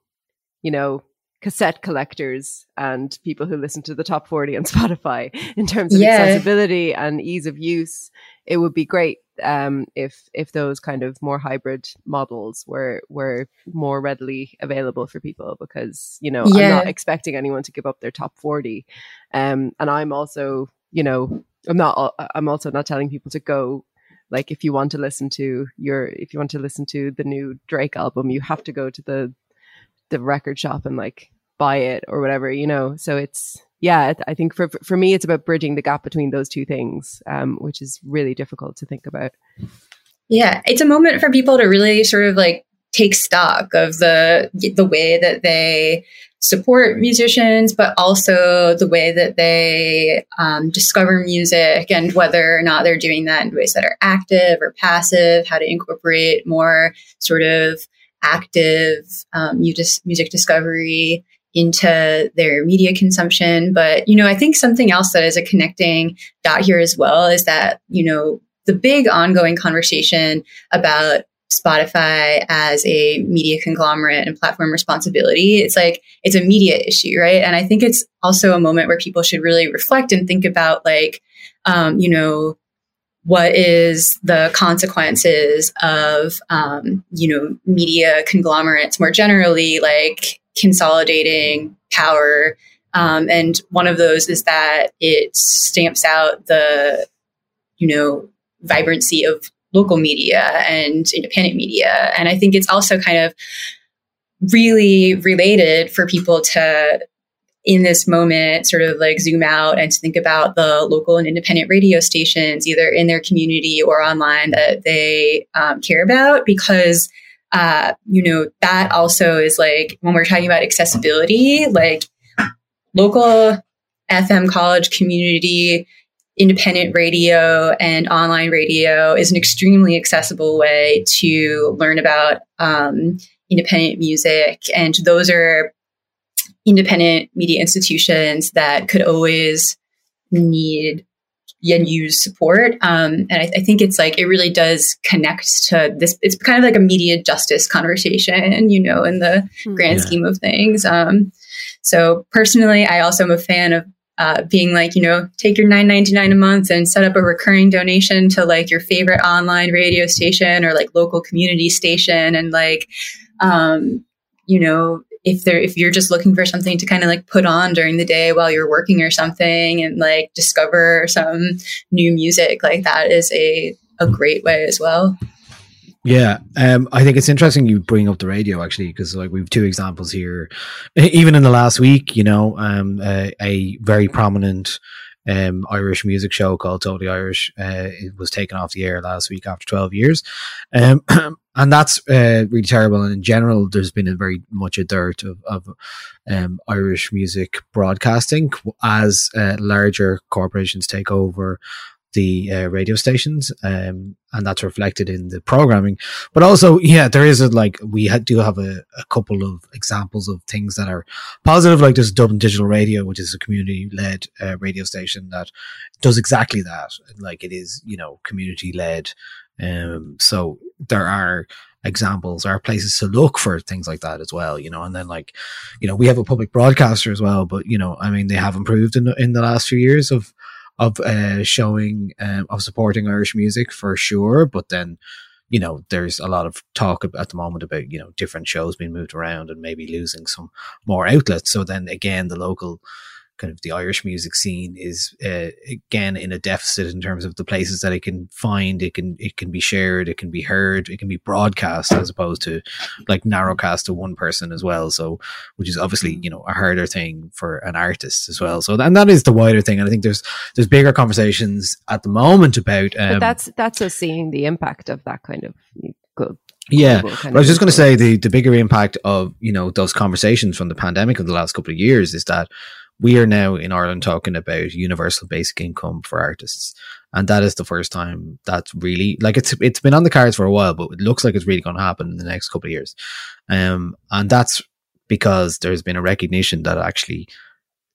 you know cassette collectors and people who listen to the top 40 on Spotify in terms of yeah. accessibility and ease of use. It would be great um, if if those kind of more hybrid models were were more readily available for people because you know yeah. I'm not expecting anyone to give up their top 40 um, and I'm also you know I'm not I'm also not telling people to go like if you want to listen to your if you want to listen to the new Drake album you have to go to the the record shop and like buy it or whatever, you know. So it's yeah, I think for for me it's about bridging the gap between those two things, um, which is really difficult to think about. Yeah, it's a moment for people to really sort of like take stock of the the way that they support musicians, but also the way that they um, discover music and whether or not they're doing that in ways that are active or passive, how to incorporate more sort of active um, music discovery into their media consumption. But, you know, I think something else that is a connecting dot here as well is that, you know, the big ongoing conversation about Spotify as a media conglomerate and platform responsibility. It's like it's a media issue, right? And I think it's also a moment where people should really reflect and think about like, um, you know, what is the consequences of um, you know media conglomerates more generally like consolidating power. Um, and one of those is that it stamps out the you know vibrancy of local media and independent media. And i think it's also kind of really related for people to in this moment sort of like zoom out and to think about the local and independent radio stations either in their community or online that they um, care about because uh, you know that also is like when we're talking about accessibility like local fm college community independent radio and online radio is an extremely accessible way to learn about um, independent music. And those are independent media institutions that could always need and use support. Um, and I, I, think it's like it really does connect to this. It's kind of like a media justice conversation, you know, in the mm-hmm. grand yeah. scheme of things. Um, so personally, I also am a fan of uh, being like, you know, take your nine ninety nine a month and set up a recurring donation to like your favorite online radio station or like local community station, and like, um, you know, if they're if you're just looking for something to kind of like put on during the day while you're working or something and like discover some new music like that is a a great way as well yeah, um, I think it's interesting you bring up the radio actually because like we've two examples here. Even in the last week, you know, um, uh, a very prominent um, Irish music show called Totally Irish. Uh, it was taken off the air last week after 12 years. Um, and that's uh, really terrible. And in general, there's been a very much a dirt of, of um, Irish music broadcasting as uh, larger corporations take over the uh, radio stations, um, and that's reflected in the programming. But also, yeah, there is a like we ha- do have a, a, couple of examples of things that are positive, like there's Dublin Digital Radio, which is a community led uh, radio station that does exactly that. Like it is, you know, community led. Um, so there are examples there are places to look for things like that as well, you know. And then like, you know, we have a public broadcaster as well, but you know, I mean, they have improved in in the last few years of of uh, showing um, of supporting Irish music for sure. But then, you know, there's a lot of talk at the moment about you know different shows being moved around and maybe losing some more outlets. So then again, the local kind of the Irish music scene is uh, again in a deficit in terms of the places that it can find. It can it can be shared, it can be heard, it can be broadcast as opposed to like narrowcast to one person as well. So which is obviously you know a harder thing for an artist as well. So and that is the wider thing. And I think there's there's bigger conversations at the moment about. Um, but that's that's us seeing the impact of that kind of good yeah, I was just going to say the the bigger impact of you know those conversations from the pandemic of the last couple of years is that we are now in Ireland talking about universal basic income for artists. And that is the first time that's really like it's it's been on the cards for a while, but it looks like it's really going to happen in the next couple of years. Um, and that's because there's been a recognition that actually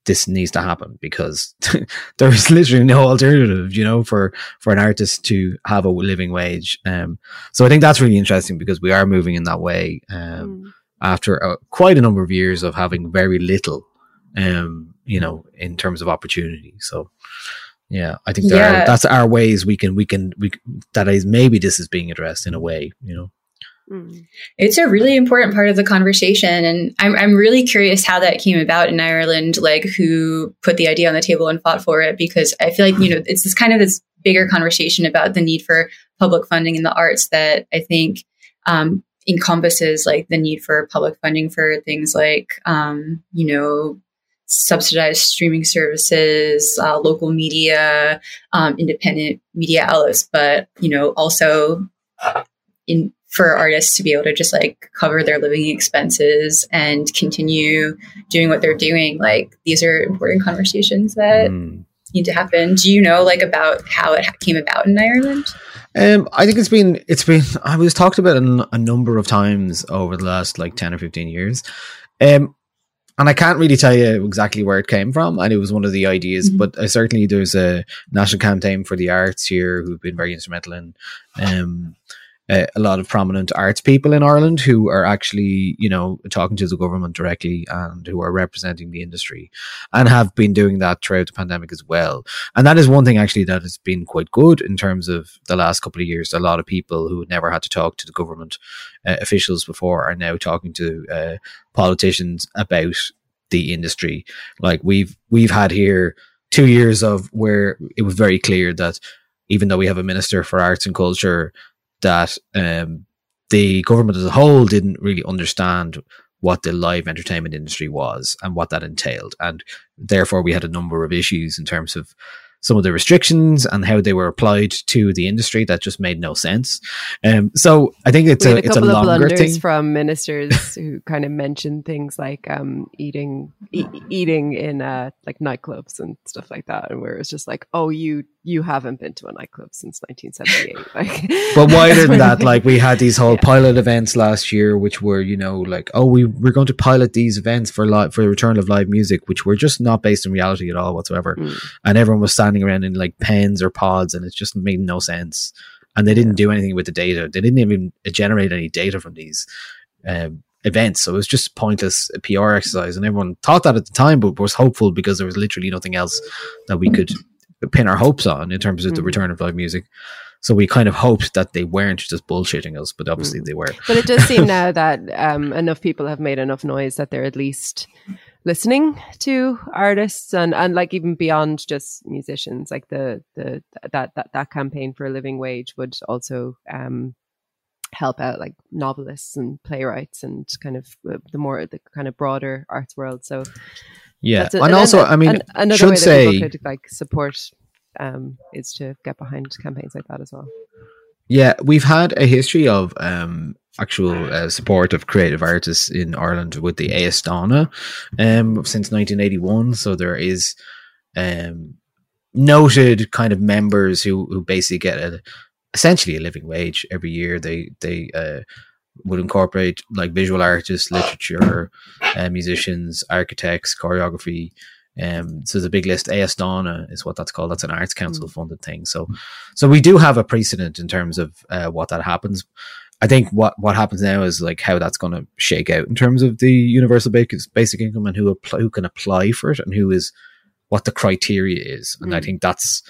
this needs to happen because there's literally no alternative, you know, for for an artist to have a living wage. Um, so I think that's really interesting because we are moving in that way um, mm. after a, quite a number of years of having very little, um, you know, in terms of opportunity. So yeah, I think yeah. Are, that's our ways we can we can we that is maybe this is being addressed in a way, you know. Mm. It's a really important part of the conversation. And I'm, I'm really curious how that came about in Ireland, like who put the idea on the table and fought for it, because I feel like, you know, it's this kind of this bigger conversation about the need for public funding in the arts that I think um, encompasses like the need for public funding for things like, um, you know, subsidized streaming services, uh, local media, um, independent media outlets, but, you know, also in for artists to be able to just like cover their living expenses and continue doing what they're doing. Like these are important conversations that mm. need to happen. Do you know like about how it came about in Ireland? Um, I think it's been it's been I was talked about a, a number of times over the last like ten or fifteen years. Um, and I can't really tell you exactly where it came from, and it was one of the ideas. Mm-hmm. But uh, certainly, there's a national campaign for the arts here who've been very instrumental in um, a lot of prominent arts people in Ireland who are actually, you know, talking to the government directly and who are representing the industry and have been doing that throughout the pandemic as well. And that is one thing actually that has been quite good in terms of the last couple of years. A lot of people who never had to talk to the government uh, officials before are now talking to uh, politicians about the industry. Like we've we've had here two years of where it was very clear that even though we have a minister for arts and culture that um, the government as a whole didn't really understand what the live entertainment industry was and what that entailed. And therefore, we had a number of issues in terms of some of the restrictions and how they were applied to the industry that just made no sense. Um, so I think it's a, a it's a longer thing from ministers who kind of mentioned things like um, eating e- eating in uh, like nightclubs and stuff like that, and where it's just like, oh, you you haven't been to a nightclub since 1978. Like, but wider than that, like we had these whole yeah. pilot events last year, which were you know like, oh, we we're going to pilot these events for live for the return of live music, which were just not based in reality at all whatsoever, mm. and everyone was standing around in like pens or pods, and it just made no sense. And they didn't do anything with the data. They didn't even generate any data from these. Um, events. So it was just pointless PR exercise, and everyone thought that at the time, but was hopeful because there was literally nothing else that we could pin our hopes on in terms of mm. the return of live music. So we kind of hoped that they weren't just bullshitting us, but obviously mm. they were. But it does seem now that um, enough people have made enough noise that they're at least listening to artists and, and like even beyond just musicians, like the the that that that campaign for a living wage would also um, help out like novelists and playwrights and kind of uh, the more the kind of broader arts world. So yeah, a, and, and, also, I mean, another should way say, could like support um, is to get behind campaigns like that as well. Yeah, we've had a history of um, actual uh, support of creative artists in Ireland with the Aosdána um, since 1981. So there is um, noted kind of members who who basically get a, essentially a living wage every year. They they uh, would incorporate like visual artists, literature, uh, musicians, architects, choreography. Um, so there's a big list. Aosdána is what that's called. That's an arts council mm. funded thing. So, so we do have a precedent in terms of uh, what that happens. I think what what happens now is like how that's going to shake out in terms of the universal basic income and who apply, who can apply for it and who is what the criteria is. And mm. I think that's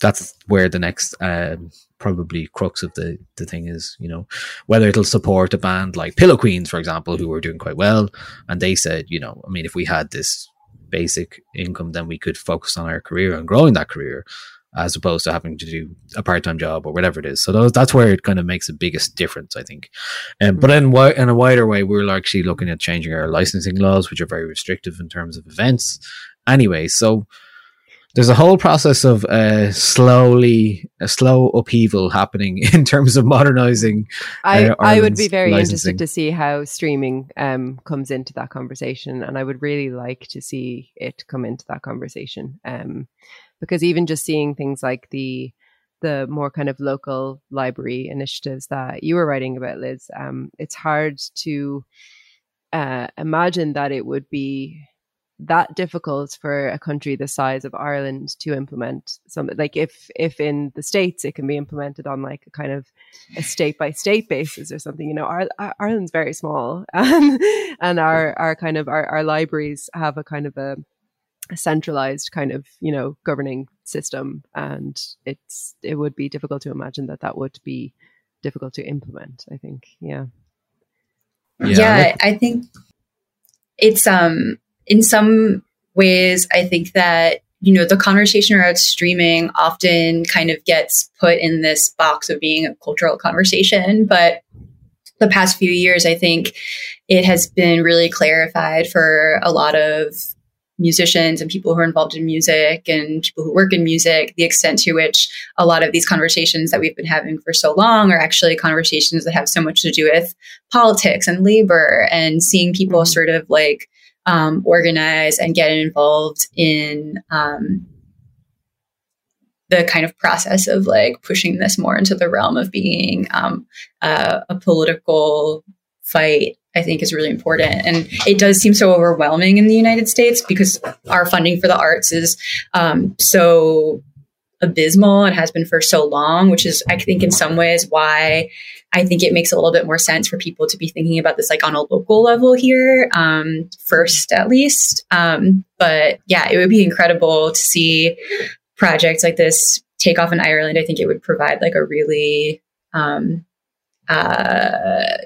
that's where the next um, probably crux of the the thing is you know whether it'll support a band like pillow queens for example who were doing quite well and they said you know i mean if we had this basic income then we could focus on our career and growing that career as opposed to having to do a part-time job or whatever it is. So those, that's where it kind of makes the biggest difference i think. Um, but in, in a wider way we're actually looking at changing our licensing laws which are very restrictive in terms of events. Anyway so there's a whole process of uh, slowly a slow upheaval happening in terms of modernizing. I uh, I would be very licensing. interested to see how streaming um, comes into that conversation, and I would really like to see it come into that conversation. Um, because even just seeing things like the the more kind of local library initiatives that you were writing about, Liz, um, it's hard to uh, imagine that it would be that difficult for a country the size of Ireland to implement something like if if in the states it can be implemented on like a kind of a state by state basis or something you know Ireland's very small and, and our our kind of our, our libraries have a kind of a, a centralized kind of you know governing system and it's it would be difficult to imagine that that would be difficult to implement i think. Yeah. Yeah, yeah. I think it's um in some ways, I think that you know the conversation around streaming often kind of gets put in this box of being a cultural conversation, but the past few years, I think it has been really clarified for a lot of musicians and people who are involved in music and people who work in music, the extent to which a lot of these conversations that we've been having for so long are actually conversations that have so much to do with politics and labor and seeing people mm-hmm. sort of like um, organize and get involved in um, the kind of process of like pushing this more into the realm of being um, uh, a political fight i think is really important. And it does seem so overwhelming in the united states because our funding for the arts is um, so abysmal and has been for so long which is i think in some ways why I think it makes a little bit more sense for people to be thinking about this like on a local level here, um, first at least. Um, but yeah, it would be incredible to see projects like this take off in Ireland. I think it would provide like a really um, uh,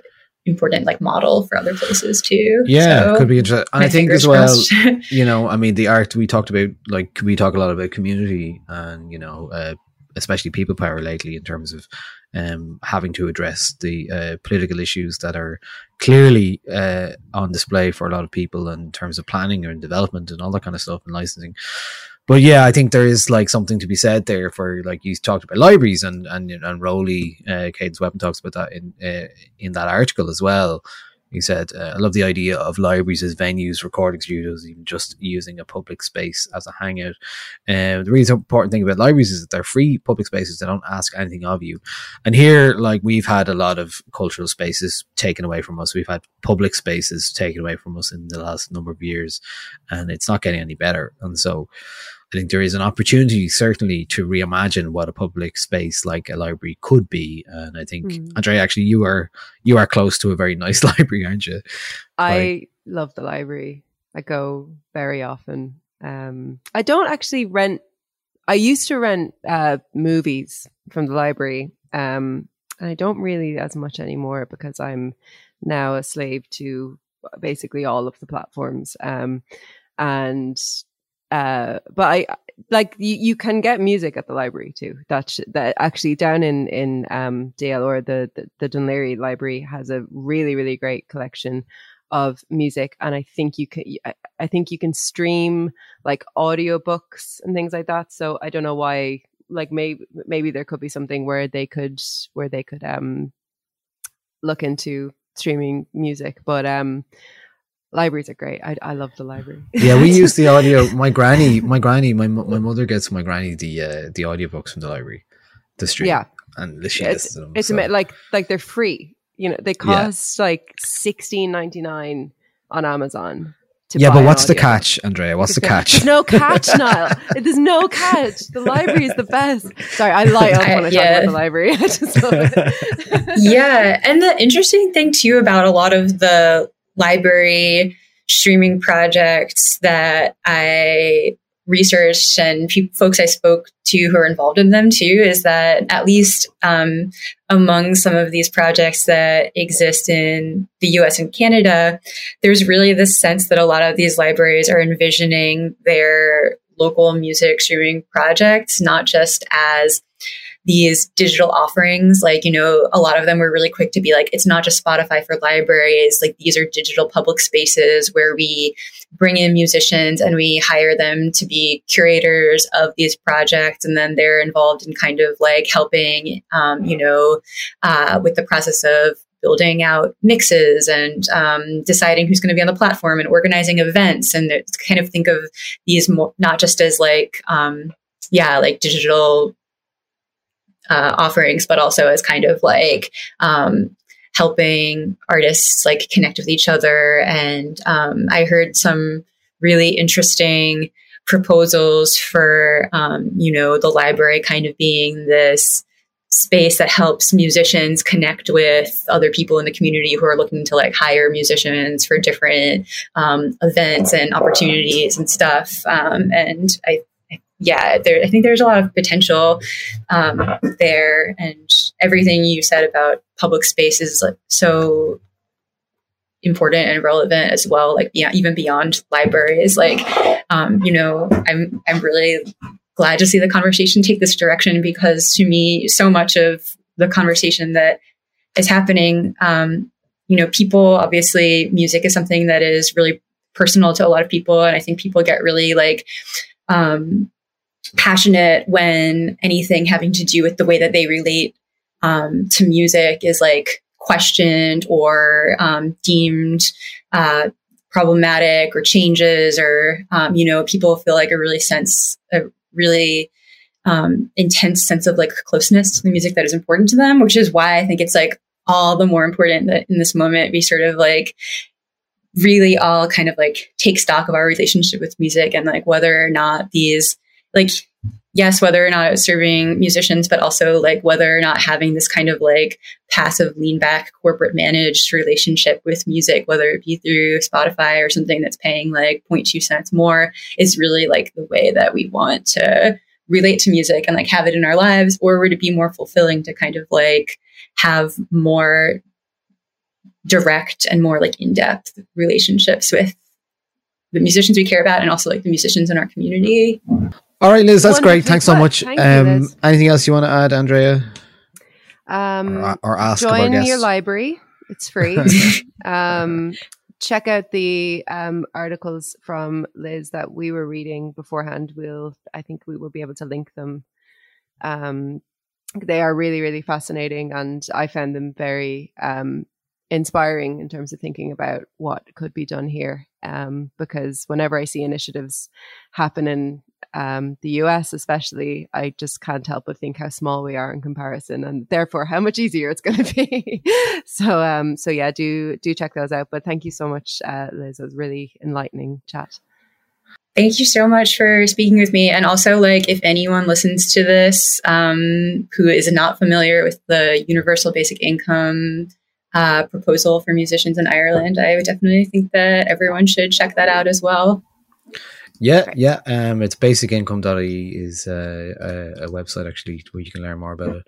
important like model for other places too. Yeah, so, could be interesting. And I think as well, you know, I mean, the art we talked about, like we talk a lot about community and you know, uh, especially people power lately in terms of um, having to address the uh, political issues that are clearly uh, on display for a lot of people in terms of planning and development and all that kind of stuff and licensing. But yeah, I think there is like something to be said there for like you talked about libraries and and and Rollie, uh, Cadence Weapon talks about that in uh, in that article as well he said, uh, I love the idea of libraries as venues, recording studios, even just using a public space as a hangout. Uh, the really important thing about libraries is that they're free public spaces. They don't ask anything of you. And here, like, we've had a lot of cultural spaces taken away from us. We've had public spaces taken away from us in the last number of years, and it's not getting any better. And so, I think there is an opportunity certainly to reimagine what a public space like a library could be. And I think mm. Andrea, actually, you are you are close to a very nice library, aren't you? I like, love the library. I go very often. Um, I don't actually rent. I used to rent uh, movies from the library, um, and I don't really as much anymore because I'm now a slave to basically all of the platforms. Um, and uh, but I like you, you can get music at the library too. That that actually down in in um, DLR the, the the Dún Laoghaire Library has a really really great collection of music, and I think you can I think you can stream like audiobooks and things like that. So I don't know why like maybe maybe there could be something where they could where they could um look into streaming music, but um libraries are great. I, I love the library. yeah, we use the audio. My granny, my granny, my my mother gets my granny the uh, the audiobooks from the library, the street. Yeah, and she it's, them. It's so. like like they're free. You know, they cost yeah. like sixteen ninety nine on Amazon. yeah, but what's the catch, Andrea? What's the catch? There's no catch, Niall. There's no catch. The library is the best. Sorry, I light up when I yeah. talk about the library. I just love it. yeah, and the interesting thing too about a lot of the library streaming projects that I researched and pe- folks I spoke to who are involved in them too is that at least um, among some of these projects that exist in the US and Canada, there's really this sense that a lot of these libraries are envisioning their local music streaming projects not just as these digital offerings like you know a lot of them were really quick to be like it's not just spotify for libraries. Like these are digital public spaces where we bring in musicians and we hire them to be curators of these projects. And then they're involved in kind of like helping um, you know uh, with the process of building out mixes and um, deciding who's going to be on the platform and organizing events. And kind of think of these more, not just as like um, yeah like digital uh, offerings, but also as kind of like um, helping artists like connect with each other. And um, I heard some really interesting proposals for, um, you know, the library kind of being this space that helps musicians connect with other people in the community who are looking to like hire musicians for different um, events and opportunities and stuff. Um, and I, yeah, there, I think there's a lot of potential um, there, and everything you said about public space is like so important and relevant as well. Like yeah, even beyond libraries, like um, you know, I'm I'm really glad to see the conversation take this direction because to me, so much of the conversation that is happening, um, you know, people obviously music is something that is really personal to a lot of people, and I think people get really like um, passionate when anything having to do with the way that they relate um, to music is like questioned or um, deemed uh, problematic or changes or um, you know people feel like a really sense a really um, intense sense of like closeness to the music that is important to them which is why i think it's like all the more important that in this moment we sort of like really all kind of like take stock of our relationship with music and like whether or not these like yes whether or not it's serving musicians but also like whether or not having this kind of like passive lean back corporate managed relationship with music whether it be through spotify or something that's paying like 0.2 cents more is really like the way that we want to relate to music and like have it in our lives or would it be more fulfilling to kind of like have more direct and more like in-depth relationships with the musicians we care about and also like the musicians in our community all right, Liz, that's great. Thanks so much. Thank um, you, anything else you want to add, Andrea? Um, or, or ask join your library. It's free. um, check out the um, articles from Liz that we were reading beforehand. We'll, I think, we will be able to link them. Um, they are really, really fascinating, and I found them very um, inspiring in terms of thinking about what could be done here. Um, because whenever I see initiatives happen in um, the US, especially, I just can't help but think how small we are in comparison, and therefore how much easier it's going to be. so, um, so yeah, do do check those out. But thank you so much, uh, Liz. It was really enlightening chat. Thank you so much for speaking with me. And also, like, if anyone listens to this um, who is not familiar with the universal basic income uh, proposal for musicians in Ireland, I would definitely think that everyone should check that out as well. Yeah, yeah. Um, it's basicincome.ie is uh, a, a, website actually where you can learn more about it.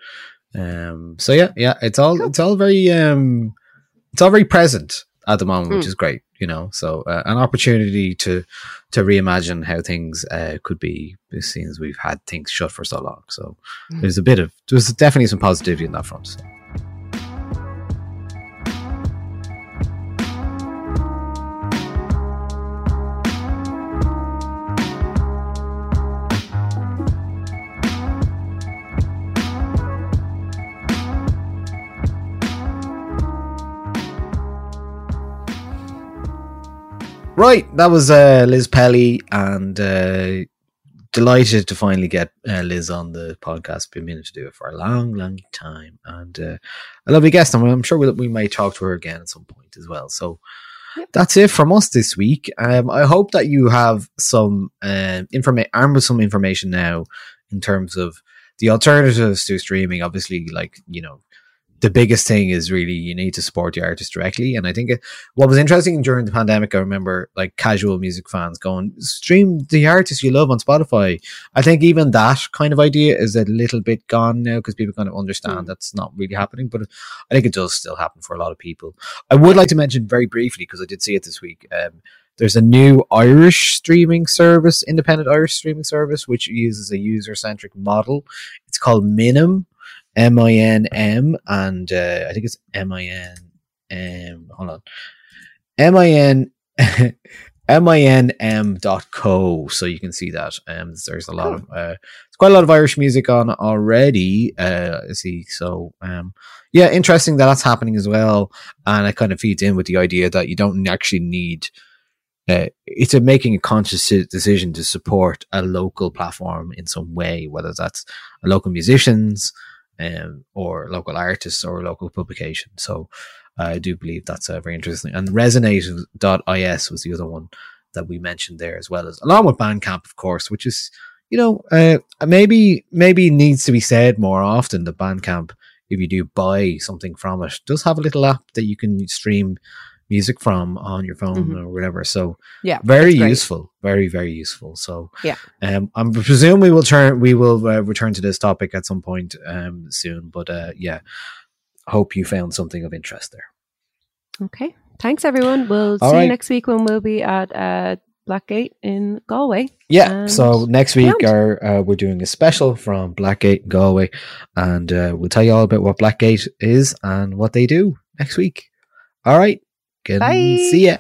Um, so yeah, yeah. It's all cool. it's all very um, it's all very present at the moment, mm. which hmm. is great. You know, so uh, an opportunity to to reimagine how things uh, could be, since we've had things shut for so long. So mm. there's a bit of there's definitely some positivity in that front. So. Right, that was uh, Liz Pelly, and uh, delighted to finally get uh, Liz on the podcast. Been meaning to do it for a long, long time, and uh, a lovely guest. And I'm sure we, we may talk to her again at some point as well. So yep. that's it from us this week. Um, I hope that you have some uh, information, armed with some information now in terms of the alternatives to streaming. Obviously, like you know, the biggest thing is really you need to support the artist directly. And I think it, what was interesting during the pandemic, I remember like casual music fans going, stream the artist you love on Spotify. I think even that kind of idea is a little bit gone now because people kind of understand mm. that's not really happening. But I think it does still happen for a lot of people. I would like to mention very briefly, because I did see it this week. Um, there's a new Irish streaming service, independent Irish streaming service, which uses a user centric model. It's called Minim M I N M, and uh, I think it's M I N M. Hold on, M I N. M-I-N-M dot co so you can see that um there's a lot of uh it's quite a lot of Irish music on already uh see so um yeah interesting that that's happening as well and it kind of feeds in with the idea that you don't actually need uh, it's a making a conscious decision to support a local platform in some way whether that's a local musicians um, or local artists or local publication. So I do believe that's uh, very interesting. And Resonate.is was the other one that we mentioned there as well as along with Bandcamp, of course, which is you know uh, maybe maybe needs to be said more often. The Bandcamp, if you do buy something from it, does have a little app that you can stream music from on your phone Mhm. or whatever. So Yeah, very useful, very very useful. So Yeah. um, I'm presume we will turn we will uh, return to this topic at some point um soon. But uh, yeah, hope you found something of interest there. Okay. Thanks, everyone. We'll All see right. you next week when we'll be at uh, Blackgate in Galway. Yeah. So next week, our, uh, we're doing a special from Blackgate in Galway, and uh, we'll tell you all about what Blackgate is and what they do next week. All right. Good. Bye. See ya.